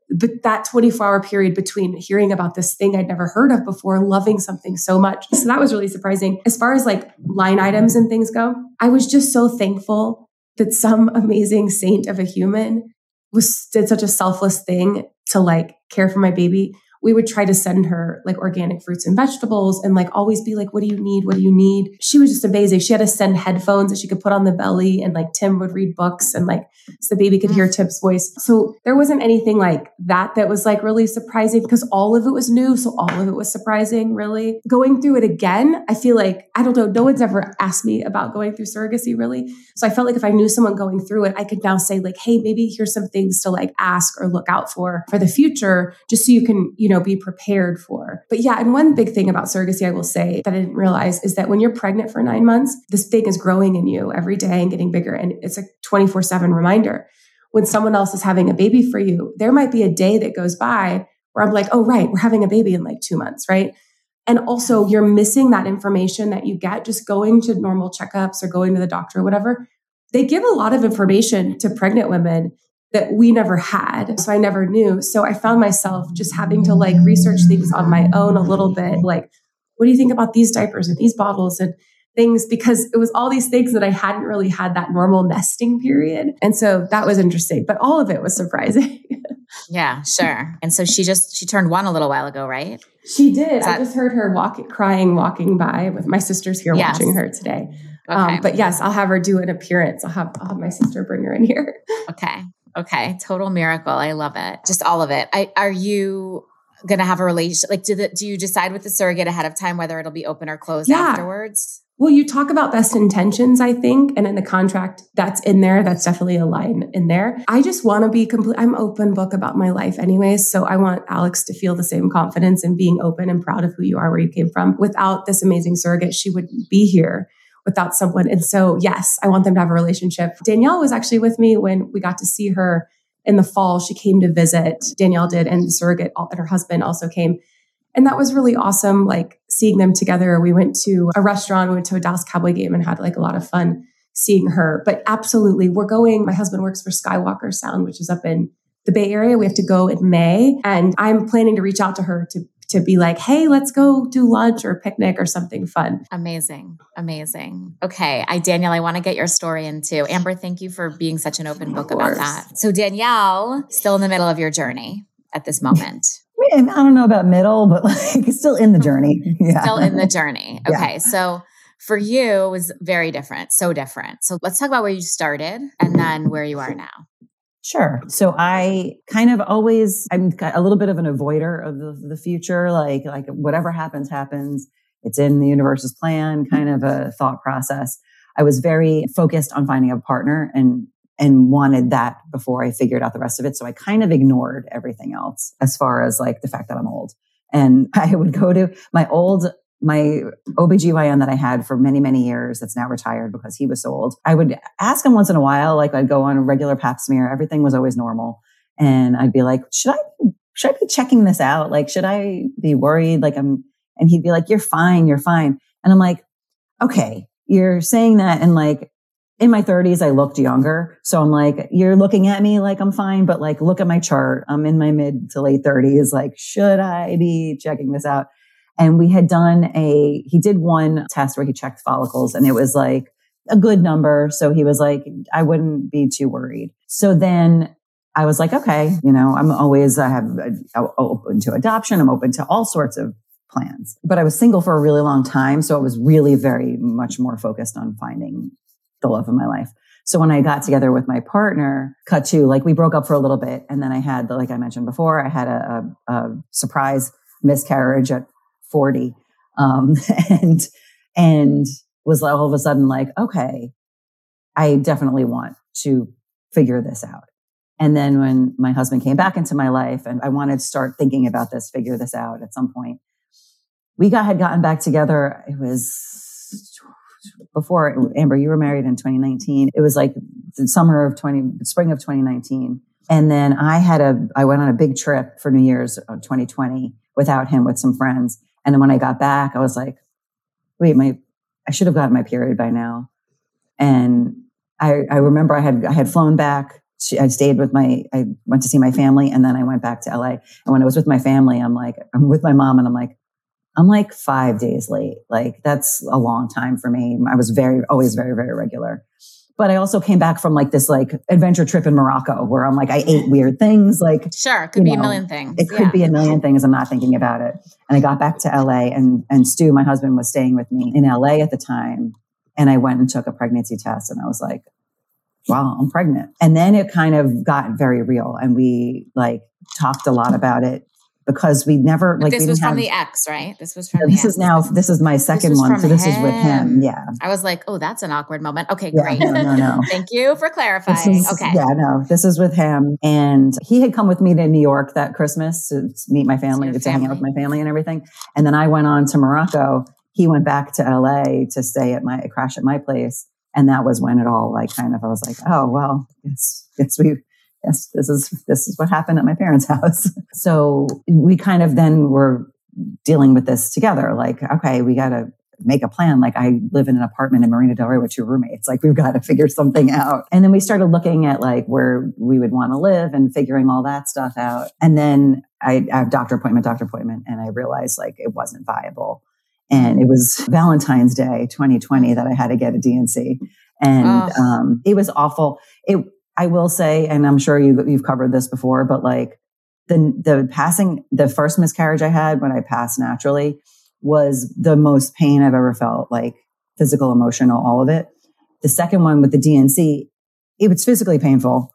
But that 24 hour period between hearing about this thing I'd never heard of before, loving something so much. So that was really surprising. As far as like line items and things go, I was just so thankful that some amazing saint of a human was did such a selfless thing to like care for my baby we would try to send her like organic fruits and vegetables and like always be like, what do you need? What do you need? She was just amazing. She had to send headphones that she could put on the belly and like Tim would read books and like so the baby could hear mm. Tim's voice. So there wasn't anything like that that was like really surprising because all of it was new. So all of it was surprising, really. Going through it again, I feel like, I don't know, no one's ever asked me about going through surrogacy really. So I felt like if I knew someone going through it, I could now say like, hey, maybe here's some things to like ask or look out for for the future, just so you can, you you know, be prepared for. But yeah, and one big thing about surrogacy I will say that I didn't realize is that when you're pregnant for nine months, this thing is growing in you every day and getting bigger. And it's a 24 7 reminder. When someone else is having a baby for you, there might be a day that goes by where I'm like, oh, right, we're having a baby in like two months, right? And also, you're missing that information that you get just going to normal checkups or going to the doctor or whatever. They give a lot of information to pregnant women that we never had. So I never knew. So I found myself just having to like research things on my own a little bit. Like, what do you think about these diapers and these bottles and things? Because it was all these things that I hadn't really had that normal nesting period. And so that was interesting, but all of it was surprising. yeah, sure. And so she just, she turned one a little while ago, right? She did. That- I just heard her walking, crying, walking by with my sisters here yes. watching her today. Um, okay. Um, but yes, I'll have her do an appearance. I'll have, I'll have my sister bring her in here. Okay. Okay, total miracle. I love it. Just all of it. I, are you going to have a relationship? Like, do the, do you decide with the surrogate ahead of time whether it'll be open or closed yeah. afterwards? Well, you talk about best intentions, I think, and in the contract that's in there. That's definitely a line in there. I just want to be complete. I'm open book about my life, anyways. So I want Alex to feel the same confidence in being open and proud of who you are, where you came from. Without this amazing surrogate, she wouldn't be here without someone. And so, yes, I want them to have a relationship. Danielle was actually with me when we got to see her in the fall. She came to visit. Danielle did, and the surrogate and her husband also came. And that was really awesome, like seeing them together. We went to a restaurant, we went to a Dallas Cowboy game and had like a lot of fun seeing her. But absolutely, we're going. My husband works for Skywalker Sound, which is up in the Bay Area. We have to go in May. And I'm planning to reach out to her to to be like, hey, let's go do lunch or picnic or something fun. Amazing. Amazing. Okay. I, Danielle, I want to get your story into. Amber, thank you for being such an open book about that. So, Danielle, still in the middle of your journey at this moment. I don't know about middle, but like still in the journey. Yeah. Still in the journey. Okay. Yeah. So for you it was very different, so different. So let's talk about where you started and then where you are now. Sure. So I kind of always I'm a little bit of an avoider of the, the future. Like like whatever happens, happens. It's in the universe's plan, kind of a thought process. I was very focused on finding a partner and and wanted that before I figured out the rest of it. So I kind of ignored everything else as far as like the fact that I'm old. And I would go to my old, my OBGYN that I had for many, many years that's now retired because he was so old. I would ask him once in a while, like I'd go on a regular pap smear. Everything was always normal. And I'd be like, should I, should I be checking this out? Like, should I be worried? Like I'm, and he'd be like, you're fine. You're fine. And I'm like, okay, you're saying that. And like, in my 30s, I looked younger. So I'm like, you're looking at me like I'm fine, but like, look at my chart. I'm in my mid to late 30s. Like, should I be checking this out? And we had done a, he did one test where he checked follicles and it was like a good number. So he was like, I wouldn't be too worried. So then I was like, okay, you know, I'm always, I have uh, I'm open to adoption. I'm open to all sorts of plans, but I was single for a really long time. So I was really very much more focused on finding the love of my life. So when I got together with my partner, cut to like we broke up for a little bit. And then I had, like I mentioned before, I had a, a, a surprise miscarriage at 40. Um, and, and was all of a sudden like, okay, I definitely want to figure this out. And then when my husband came back into my life and I wanted to start thinking about this, figure this out at some point, we got, had gotten back together. It was before Amber, you were married in 2019. It was like the summer of 20, spring of 2019. And then I had a, I went on a big trip for New Year's 2020 without him with some friends. And then when I got back, I was like, wait, my, I should have gotten my period by now. And I, I remember I had, I had flown back. I stayed with my, I went to see my family and then I went back to LA. And when I was with my family, I'm like, I'm with my mom and I'm like, I'm like five days late. Like that's a long time for me. I was very, always very, very regular. But I also came back from like this like adventure trip in Morocco where I'm like, I ate mm-hmm. weird things. Like, sure, it could be know, a million things. It could yeah. be a million things. I'm not thinking about it. And I got back to LA and, and Stu, my husband was staying with me in LA at the time. And I went and took a pregnancy test and I was like, wow, I'm pregnant. And then it kind of got very real and we like talked a lot about it because we never like this was from have, the ex, right? This was from. this is now. This is my second one, so this him. is with him. Yeah. I was like, oh, that's an awkward moment. Okay, yeah, great. No, no, no. Thank you for clarifying. Is, okay. Yeah, no, this is with him, and he had come with me to New York that Christmas to meet my family, to hang out with my family and everything, and then I went on to Morocco. He went back to LA to stay at my crash at my place. And that was when it all like kind of I was like, oh well, it's it's we yes, this is this is what happened at my parents' house. so we kind of then were dealing with this together. Like, okay, we got to make a plan. Like, I live in an apartment in Marina Del Rey with two roommates. Like, we've got to figure something out. And then we started looking at like where we would want to live and figuring all that stuff out. And then I, I have doctor appointment, doctor appointment, and I realized like it wasn't viable. And it was Valentine's Day 2020 that I had to get a D&C. And oh. um, it was awful. It I will say, and I'm sure you, you've covered this before, but like the, the passing, the first miscarriage I had when I passed naturally was the most pain I've ever felt, like physical, emotional, all of it. The second one with the D&C, it was physically painful.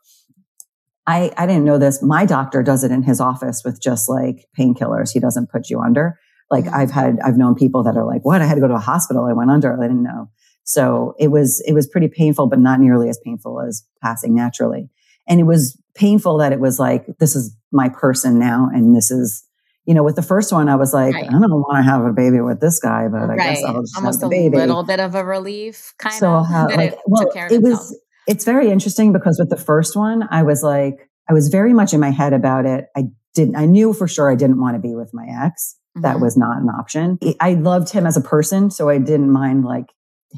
I, I didn't know this. My doctor does it in his office with just like painkillers. He doesn't put you under. Like Mhm. I've had, I've known people that are like, what? I had to go to a hospital. I went under. I didn't know. So it was, it was pretty painful, but not nearly as painful as passing naturally. And it was painful that it was like, this is my person now. And this is, you know, with the first one, I was like, Right. I don't want to have a baby with this guy, but I guess. I'll just Almost have a the baby. little bit of a relief, kind so of. that like, it well, took care of it itself. was, it's very interesting because with the first one, I was like, I was very much in my head about it. I didn't, I knew for sure I didn't want to be with my ex. That Mhm. was not an option. I loved him as a person, so I didn't mind like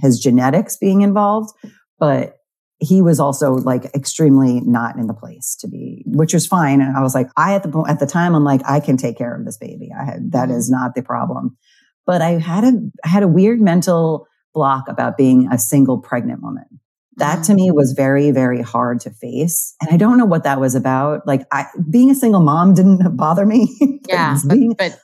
his genetics being involved, but he was also like extremely not in the place to be, which was fine. And I was like, I at the at the time, I'm like, I can take care of this baby. I had that Mhm. not the problem. But I had a I had a weird mental block about being a single pregnant woman. That to Mhm. me was very, very hard to face. And I don't know what that was about. Like I, being a single mom didn't bother me. yeah, being, but, but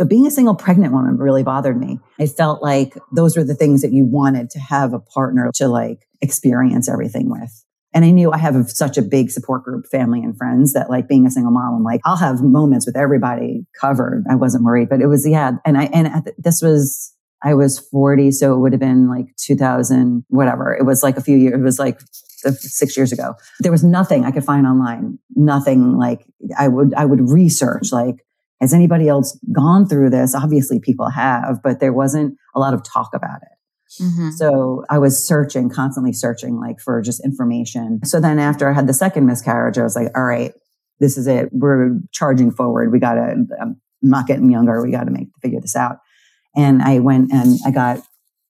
the being a single pregnant woman really bothered me. I felt like those were the things that you wanted to have a partner to like experience everything with. And I knew I have such a big support group, family and friends that like being a single mom, I'm like, I'll have moments with everybody covered. I wasn't worried, but it was, yeah. And I, and the, this was, I was 40. So it would have been like 2000, whatever. It was like a few years, it was like six years ago. There was nothing I could find online. Nothing like I would, I would research like, has anybody else gone through this? Obviously people have, but there wasn't a lot of talk about it. mhm. So I was searching, constantly searching like for just information. So then after I had the second miscarriage, I was like, all right, this is it. We're charging forward. We got to, I'm not getting younger. We got to make, figure this out. And I went and I got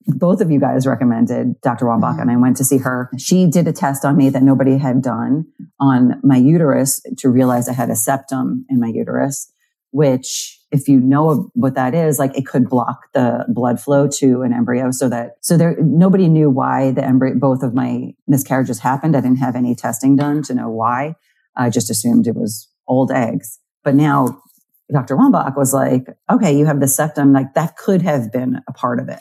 both of you guys recommended Dr. Wambach Mhm. and I went to see her. She did a test on me that nobody had done on my uterus to realize I had a septum in my uterus, which if you know what that is, like it could block the blood flow to an embryo so that, so there, nobody knew why the embryo, both of my miscarriages happened. I didn't have any testing done to know why. I just assumed it was old eggs. But now Dr. Wambach was like, okay, you have the septum, like that could have been a part of it.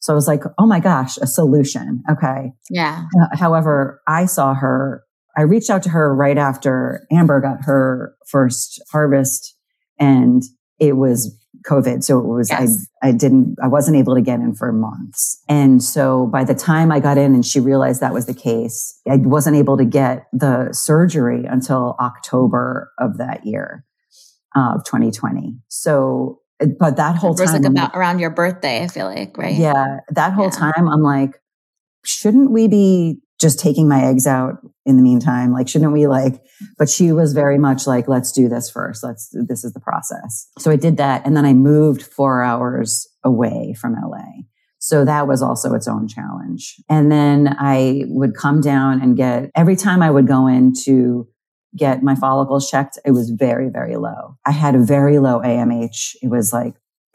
So I was like, oh my gosh, a solution. Okay. yeah. Uh, However, I saw her, I reached out to her right after Amber got her first harvest and it was COVID. So it was, Yes. I, I didn't, I wasn't able to get in for months. And so by the time I got in and she realized that was the case, I wasn't able to get the surgery until October of that year uh, of 2020. So, but that whole it was time, like about around your birthday, I feel like, right? yeah, that whole Yeah. time, I'm like, shouldn't we be just taking my eggs out in the meantime? Like, shouldn't we like, but she was very much like, let's do this first. Let's, this is the process. So I did that. And then I moved four hours away from LA. So that was also its own challenge. And then I would come down and get, every time I would go in to get my follicles checked, it was very, very low. I had a very low AMH. It was like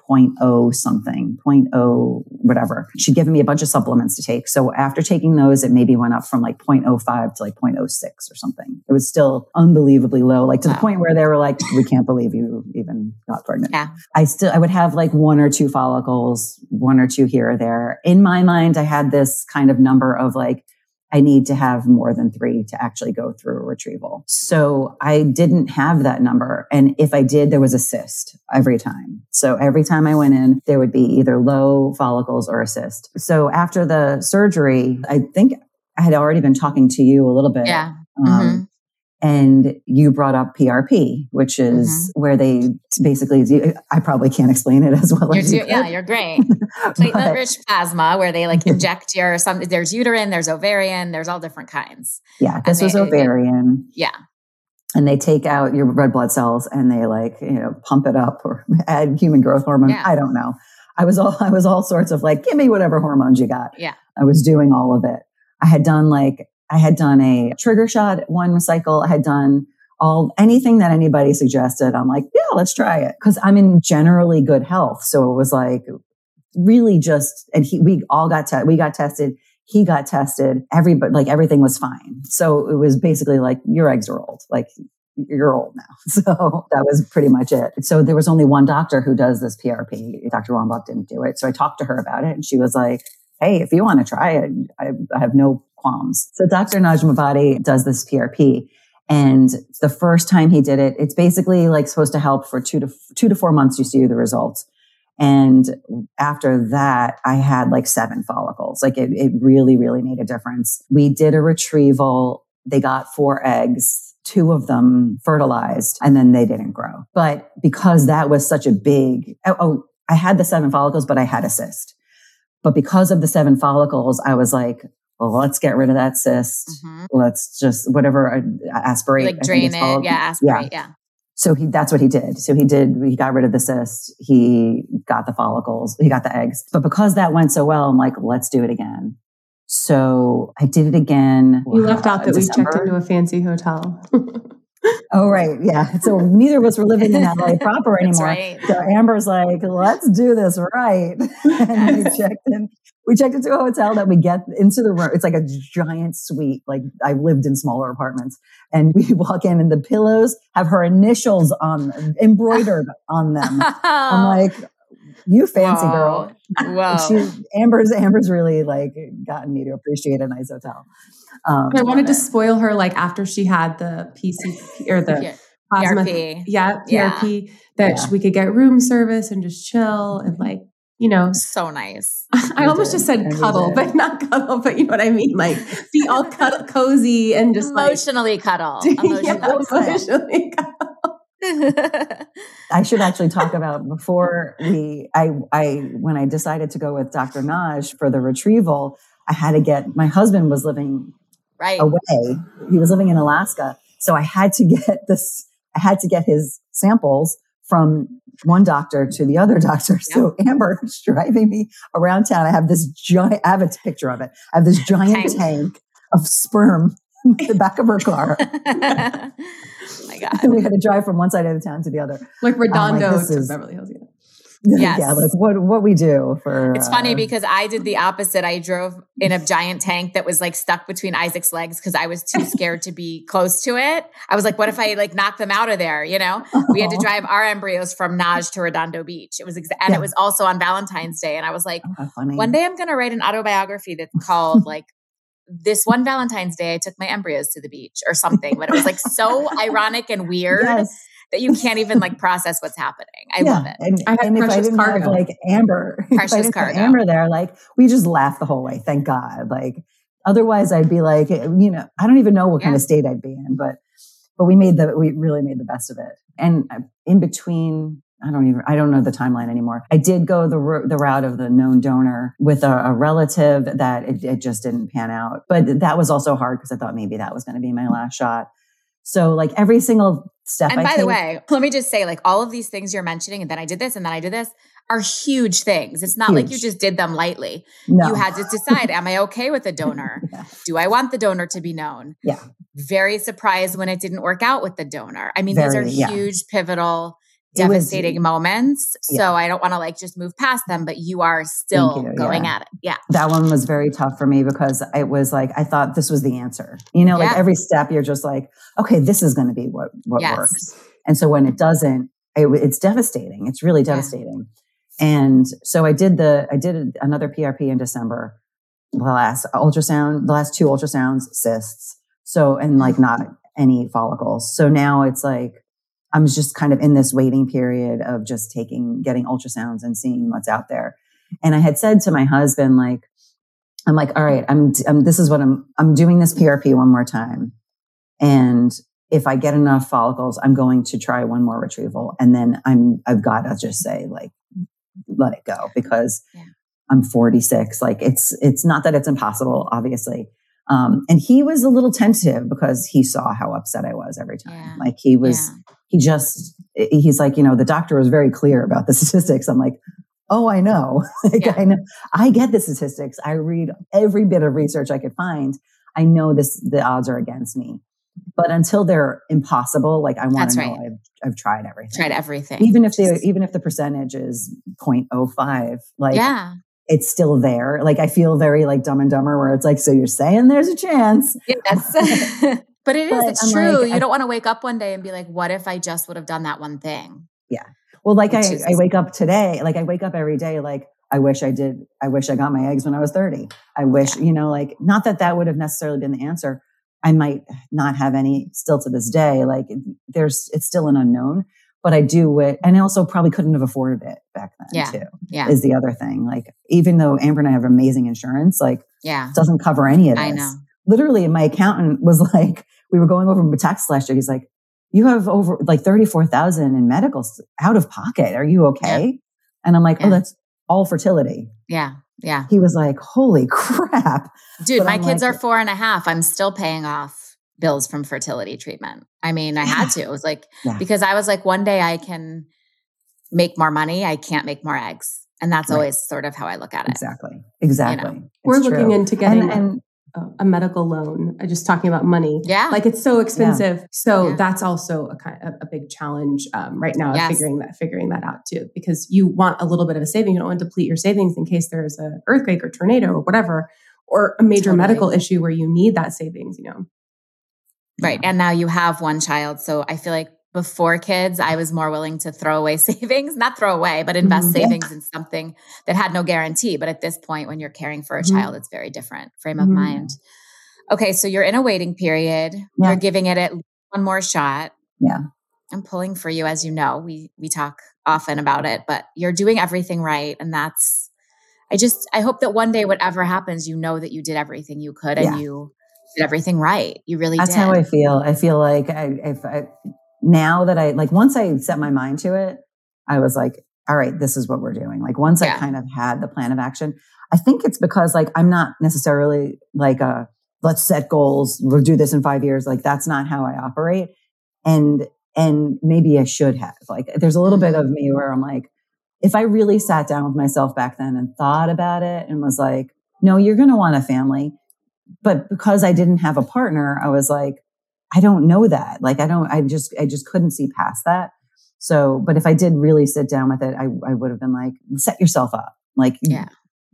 0.0 something, 0.0 whatever. She'd given me a bunch of supplements to take. So after taking those, it maybe went up from like 0.05 to like 0.06 or something. It was still unbelievably low, like to the point where they were like, we can't believe you even got pregnant. Yeah. I still, I would have like one or two follicles, one or two here or there. In my mind, I had this kind of number of like, I need to have more than three to actually go through a retrieval. So I didn't have that number. And if I did, there was a cyst every time. So every time I went in, there would be either low follicles or a cyst. So after the surgery, I think I had already been talking to you a little bit. Yeah. Um, Mhm. And you brought up PRP, which is Mm-hmm. where they basically, do, I probably can't explain it as well You're as you do- yeah, you're great. Platelet rich plasma, where they like inject your some. There's uterine, there's ovarian, there's all different kinds. yeah, this they- was they- ovarian. Yeah. and they take out your red blood cells and they like you know pump it up or add human growth hormone Yeah. i don't know i was all i was all sorts of like give me whatever hormones you got Yeah. i was doing all of it i had done like i had done a trigger shot one cycle i had done all anything that anybody suggested. I'm like yeah let's try it. Because i'm in generally good health. So it was like really just and he we all got we got tested. He got tested. Everybody like everything was fine. So it was basically like your eggs are old. Like you're old now. So that was pretty much it. So there was only one doctor who does this prp dr wambach didn't do it. So i talked to her about it and she was like hey if you want to try it I have no qualms so dr najmabadi does this prp and the first time he did it it's basically like supposed to help for two to two to four months you see the results And after that, I had like seven follicles. Like it, it really, really made a difference. We did a retrieval. They got four eggs. Two of them fertilized and then they didn't grow. But because that was such a big, oh, oh I had the seven follicles, but I had a cyst. But because of the seven follicles, I was like, well, let's get rid of that cyst. Mm-hmm. Let's just whatever uh, aspirate, like drain it. Yeah, aspirate. Yeah. yeah. So he, that's what he did. So he did, he got rid of the cyst. He got the follicles. He got the eggs. But because that went so well, I'm like, let's do it again. So I did it again. You left out that December. we checked into a fancy hotel. oh, right. Yeah. So neither of us were living in LA proper anymore. Right. So Amber's like, let's do this right. and we checked in we checked into a hotel that we get into the room. It's like a giant suite. Like I've lived in smaller apartments and we walk in and the pillows have her initials on embroidered on them. I'm oh. like, you fancy Whoa. girl. Wow. She's Amber's Amber's really like gotten me to appreciate a nice hotel. Um, I wanted to spoil her like after she had the PCP or the yeah. plasma, PRP. yeah, PRP, yeah. that yeah. we could get room service and just chill and like you know, so nice. I almost just said cuddle, but not cuddle, but you know what I mean? Like be all cuddle, cozy and just emotionally like, cuddle. Emotionally, yeah, emotionally cuddle. I should actually talk about before we I I when I decided to go with Dr. Naj for the retrieval, I had to get my husband was living right away. He was living in Alaska. So I had to get this I had to get his samples from one doctor to the other doctor. So Amber's driving me around town. I have this giant, I have a picture of it. I have this giant tank, tank of sperm in the back of her car. oh my God. And we had to drive from one side of the town to the other. Like Redondo like, to is, Beverly Hills. Yeah. Yes. yeah, like what what we do for. It's uh, funny because I did the opposite. I drove in a giant tank that was like stuck between Isaac's legs because I was too scared to be close to it. I was like, what if I like knock them out of there? You know, we had to drive our embryos from Naj to Redondo Beach. It was exa- and yeah. it was also on Valentine's Day, and I was like, oh, one day I'm going to write an autobiography that's called like this one Valentine's Day, I took my embryos to the beach or something, but it was like so ironic and weird. Yes that you can't even like process what's happening. I yeah. love it. And, I and if I didn't cargo. have like Amber, precious cargo. Amber there, like we just laughed the whole way. Thank God. Like otherwise, I'd be like, you know, I don't even know what yeah. kind of state I'd be in, but but we made the we really made the best of it. And uh, in between I don't even, I don't know the timeline anymore. I did go the, the route of the known donor with a, a relative that it, it, just didn't pan out. But that was also hard because I thought maybe that was going to be my last shot. So like every single step. And I by take, the way, let me just say, like all of these things you're mentioning, and then I did this, and then I did this, are huge things. It's not huge. like you just did them lightly. No. You had to decide: Am I okay with a donor? yeah. Do I want the donor to be known? Yeah. Very surprised when it didn't work out with the donor. I mean, Very, these are huge, yeah. pivotal devastating was, moments. Yeah. So I don't want to like just move past them, but you are still you. going yeah. at it. Yeah. That one was very tough for me because it was like, I thought this was the answer. You know, yeah. like every step you're just like, okay, this is going to be what, what yes. works. And so when it doesn't, it, it's devastating. It's really devastating. And so I did the, I did another PRP in December, the last ultrasound, the last two ultrasounds, cysts. So, and like mm-hmm. not any follicles. So now it's like, I'm just kind of in this waiting period of just taking, getting ultrasounds and seeing what's out there. And I had said to my husband, like, I'm like, all right, I'm, I'm, this is what I'm, I'm doing this PRP one more time. And if I get enough follicles, I'm going to try one more retrieval. And then I'm, I've got to just say, like, let it go because yeah. I'm 46. Like, it's, it's not that it's impossible, obviously. Um, and he was a little tentative because he saw how upset I was every time. Yeah. Like he was, yeah. He just, he's like, you know, the doctor was very clear about the statistics. I'm like, oh, I know. like, yeah. I know. I get the statistics. I read every bit of research I could find. I know this, the odds are against me. But until they're impossible, like I want to know right. I've, I've tried everything. Tried everything. Even if they, even if the percentage is 0.05, like yeah it's still there. Like I feel very like dumb and dumber where it's like, so you're saying there's a chance. Yes. but it is, but it's I'm true. Like, you I, don't want to wake up one day and be like, what if I just would have done that one thing? Yeah. Well, like I, I wake up today, like I wake up every day, like I wish I did, I wish I got my eggs when I was 30. I wish, yeah. you know, like not that that would have necessarily been the answer. I might not have any still to this day. Like there's, it's still an unknown, but I do it. And I also probably couldn't have afforded it back then Yeah. too, Yeah. is the other thing. Like, even though Amber and I have amazing insurance, like, Yeah. it doesn't cover any of this. I know. Literally, my accountant was like, we were going over my tax last year. He's like, you have over like 34,000 in medical out of pocket. Are you okay? And I'm like, oh, Yeah. oh, that's all fertility. Yeah. Yeah. He was like, holy crap. Dude, But my I'm kids like- are four and a half. I'm still paying off bills from fertility treatment. I mean, I had to. It was like, Yeah. because I was like, one day I can make more money. I can't make more eggs. And that's Right. always sort of how I look at it. Exactly. Exactly. We're It's looking into getting and, and a, medical loan. uh, Just talking about money. Yeah. Like it's so expensive. So Yeah. that's also a kind a, a big challenge um, right now. Yes. Figuring that figuring that out too, because you want a little bit of a saving. You don't want to deplete your savings in case there's a earthquake or tornado or whatever, or a major Totally. medical issue where you need that savings. You know. Right. And now you have one child. So I feel like before kids, I was more willing to throw away savings, not throw away, but invest Mhm. Savings in something that had no guarantee. But at this point, when you're caring for a Mhm. child, it's very different frame of Mhm. mind. Okay. So you're in a waiting period. Yeah. You're giving it at one more shot. Yeah. I'm pulling for you, as you know. We we talk often about it, but you're doing everything right. And that's I just I hope that one day whatever happens, you know that you did everything you could and you did everything right. You really that's did. how I feel. I feel like I, if I, now that I, like, once I set my mind to it, I was like, all right, this is what we're doing. Like, once Yeah. I kind of had the plan of action, I think it's because, like, I'm not necessarily like a, let's set goals, we'll do this in five years. Like, that's not how I operate. And, and maybe I should have. Like, there's a little bit of mm-hmm. me where I'm like, if I really sat down with myself back then and thought about it and was like, no, you're going to want a family. But because I didn't have a partner, I was like, I don't know that. Like, I don't, I just, I just couldn't see past that. So, but if I did really sit down with it, I, I would have been like, set yourself up. Like, Yeah.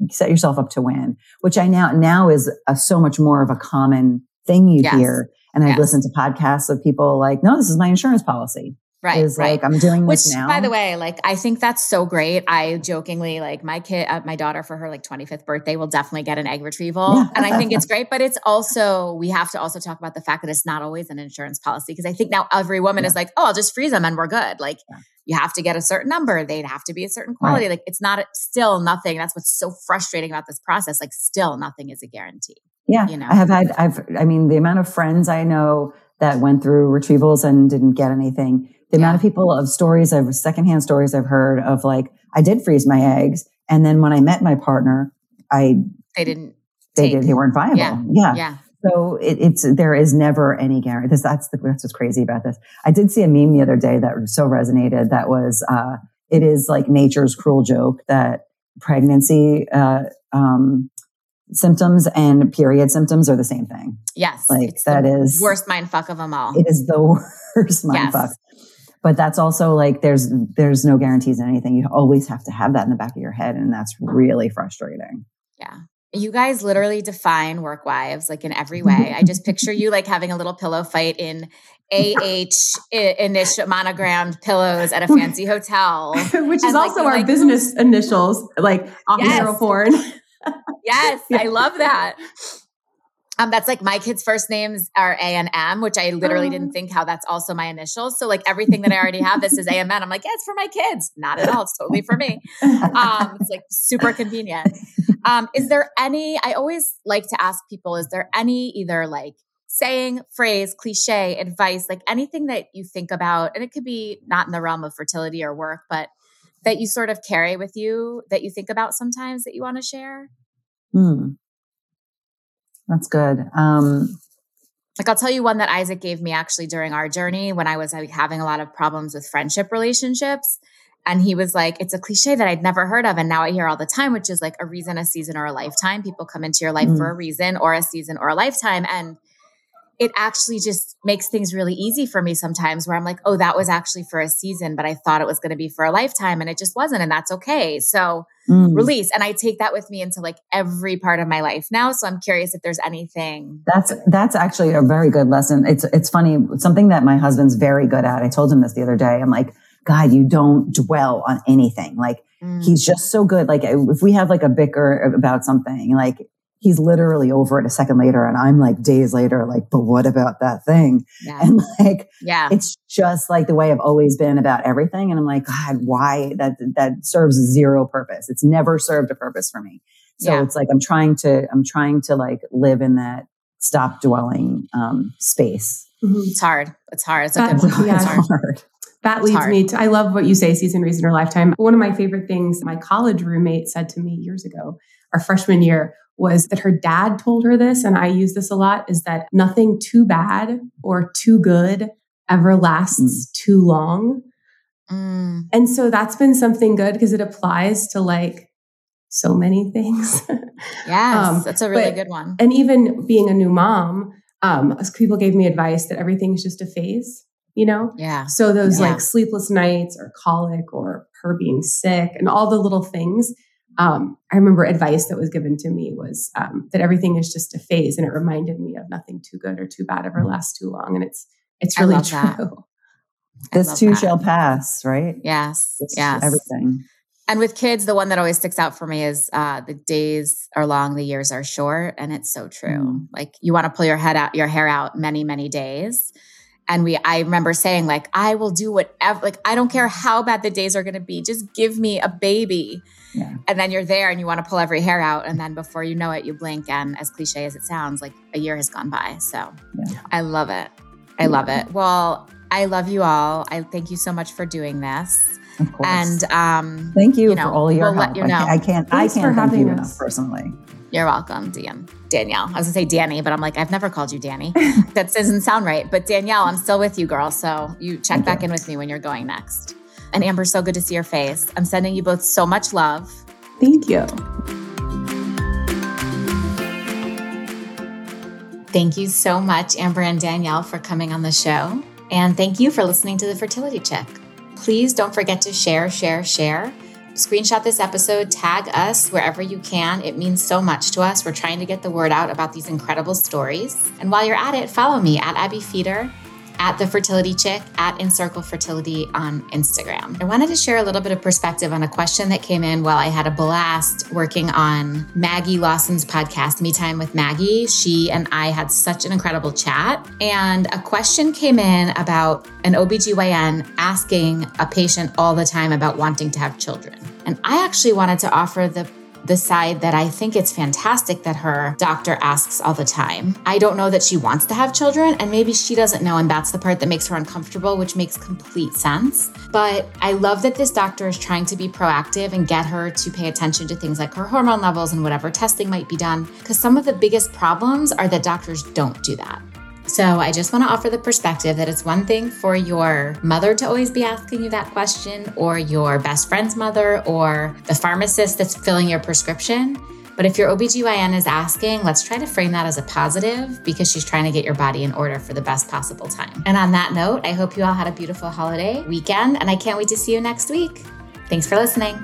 set yourself up to win, which I now, now is a, so much more of a common thing you Yes. hear. And I've listened to podcasts of people like, no, this is my insurance policy. Right. is right. like, I'm doing Which, this now. by the way, like I think that's so great. I jokingly like my kid, uh, my daughter for her like 25th birthday will definitely get an egg retrieval, Yeah. and I think it's great. But it's also we have to also talk about the fact that it's not always an insurance policy because I think now every woman Yeah. is like, oh, I'll just freeze them and we're good. Like Yeah. you have to get a certain number, they'd have to be a certain quality. Like it's not still nothing. That's what's so frustrating about this process. Like still nothing is a guarantee. Yeah, you know? I have had. I've. I mean, the amount of friends I know that went through retrievals and didn't get anything. The amount of people of stories I've secondhand stories I've heard of like I did freeze my eggs, and then when I met my partner, I They didn't. they take- did they weren't viable. Yeah. yeah. Yeah. So it, it's there is never any guarantee. This that's the, that's what's crazy about this. I did see a meme the other day that so resonated. That was uh, it is like nature's cruel joke that pregnancy uh, um, symptoms and period symptoms are the same thing. Yes. Like, that the is- worst mind fuck of them all. It is the worst mind Yes. fuck. But that's also like there's there's no guarantees in anything. You always have to have that in the back of your head, and that's really frustrating. Yeah. You guys literally define work wives like in every way. I just picture you like having a little pillow fight in AH initial monogrammed pillows at a fancy hotel. Which is And, also our like- business initials, like off Yes. zero porn. Yes, I love that. Um, that's like my kids' first names are A and M, which I literally Oh. didn't think how that's also my initials. So like everything that I already have, this is A M N. I'm like, yeah, it's for my kids. Not at all. It's totally for me. um, it's like super convenient. Um, is there any, I always like to ask people, is there any either like saying, phrase, cliche, advice, like anything that you think about, and it could be not in the realm of fertility or work, but that you sort of carry with you that you think about sometimes that you want to share? Hmm. That's good. Um, Like I'll tell you one that Isaac gave me actually during our journey when I was like having a lot of problems with friendship relationships. And he was like, it's a cliche that I'd never heard of. And now I hear all the time, which is like a reason, a season, or a lifetime. People come into your life Mm. for a reason or a season or a lifetime. And it actually just makes things really easy for me sometimes where I'm like, oh, that was actually for a season, but I thought it was going to be for a lifetime and it just wasn't. And that's okay. So mm. release. And I take that with me into like every part of my life now. So I'm curious if there's anything. That's that's actually a very good lesson. It's it's funny something that my husband's very good at. I told him this the other day. I'm like, God, you don't dwell on anything. Like Mm, he's just so good. Like if we have like a bicker about something, like he's literally over it a second later. And I'm like days later, like, but what about that thing? Yeah. And like, yeah. it's just like the way I've always been about everything. And I'm like, God, why that, that serves zero purpose. It's never served a purpose for me. So Yeah. it's like, I'm trying to, I'm trying to like live in that stop dwelling, um, space. Mhm. It's hard. It's hard. It's a That- good one. Yeah. It's hard. hard. That leads me to I love what you say, season reason or lifetime. One of my favorite things my college roommate said to me years ago, our freshman year, was that her dad told her this, and I use this a lot, is that nothing too bad or too good ever lasts too long. Mm, And so that's been something good because it applies to like so many things. yes. Um, that's a really but- good one. and even being a new mom, um, people gave me advice that everything's just a phase, you know? Yeah. So those Yeah. like sleepless nights or colic or her being sick and all the little things. Um, I remember advice that was given to me was um, that everything is just a phase, and it reminded me of nothing too good or too bad ever lasts too long, and it's it's really true. that. This too that. shall pass, right? Yes. It's Yes. Everything. And with kids, the one that always sticks out for me is uh, the days are long, the years are short, and it's so true. Mm. Like you want to pull your head out, your hair out many, many days. And we, I remember saying, like, I will do whatever. Like, I don't care how bad the days are going to be. Just give me a baby. Yeah. And then you're there, and you want to pull every hair out, and then before you know it, you blink, and as cliche as it sounds, like a year has gone by. So, Yeah. I love it. I love it. Well, I love you all. I thank you so much for doing this. Of course. And um, thank you, you know, for all your we'll help. you I can't. I can't, Thanks I can't thank you enough personally. You're welcome, Dan. Danielle. I was gonna say Danny, but I'm like, I've never called you Danny. that doesn't sound right. But Danielle, I'm still with you, girl. So you check Thank back you. in with me when you're going next. And Amber, so good to see your face. I'm sending you both so much love. Thank you. Thank you so much, Amber and Danielle, for coming on the show. And thank you for listening to the Fertility Chick. Please don't forget to share, share, share. Screenshot this episode, tag us wherever you can. It means so much to us. We're trying to get the word out about these incredible stories. And while you're at it, follow me at Abbe Feder, at The Fertility Chick, at InCircle Fertility on Instagram. I wanted to share a little bit of perspective on a question that came in while I had a blast working on Maggie Lawson's podcast, Me Time with Maggie. She and I had such an incredible chat. And a question came in about an OBGYN asking a patient all the time about wanting to have children. And I actually wanted to offer the the side that I think it's fantastic that her doctor asks all the time. I don't know that she wants to have children, and maybe she doesn't know, and that's the part that makes her uncomfortable, which makes complete sense. But I love that this doctor is trying to be proactive and get her to pay attention to things like her hormone levels and whatever testing might be done, because some of the biggest problems are that doctors don't do that. So I just want to offer the perspective that it's one thing for your mother to always be asking you that question, or your best friend's mother, or the pharmacist that's filling your prescription. But if your OBGYN is asking, let's try to frame that as a positive because she's trying to get your body in order for the best possible time. And on that note, I hope you all had a beautiful holiday weekend, and I can't wait to see you next week. Thanks for listening.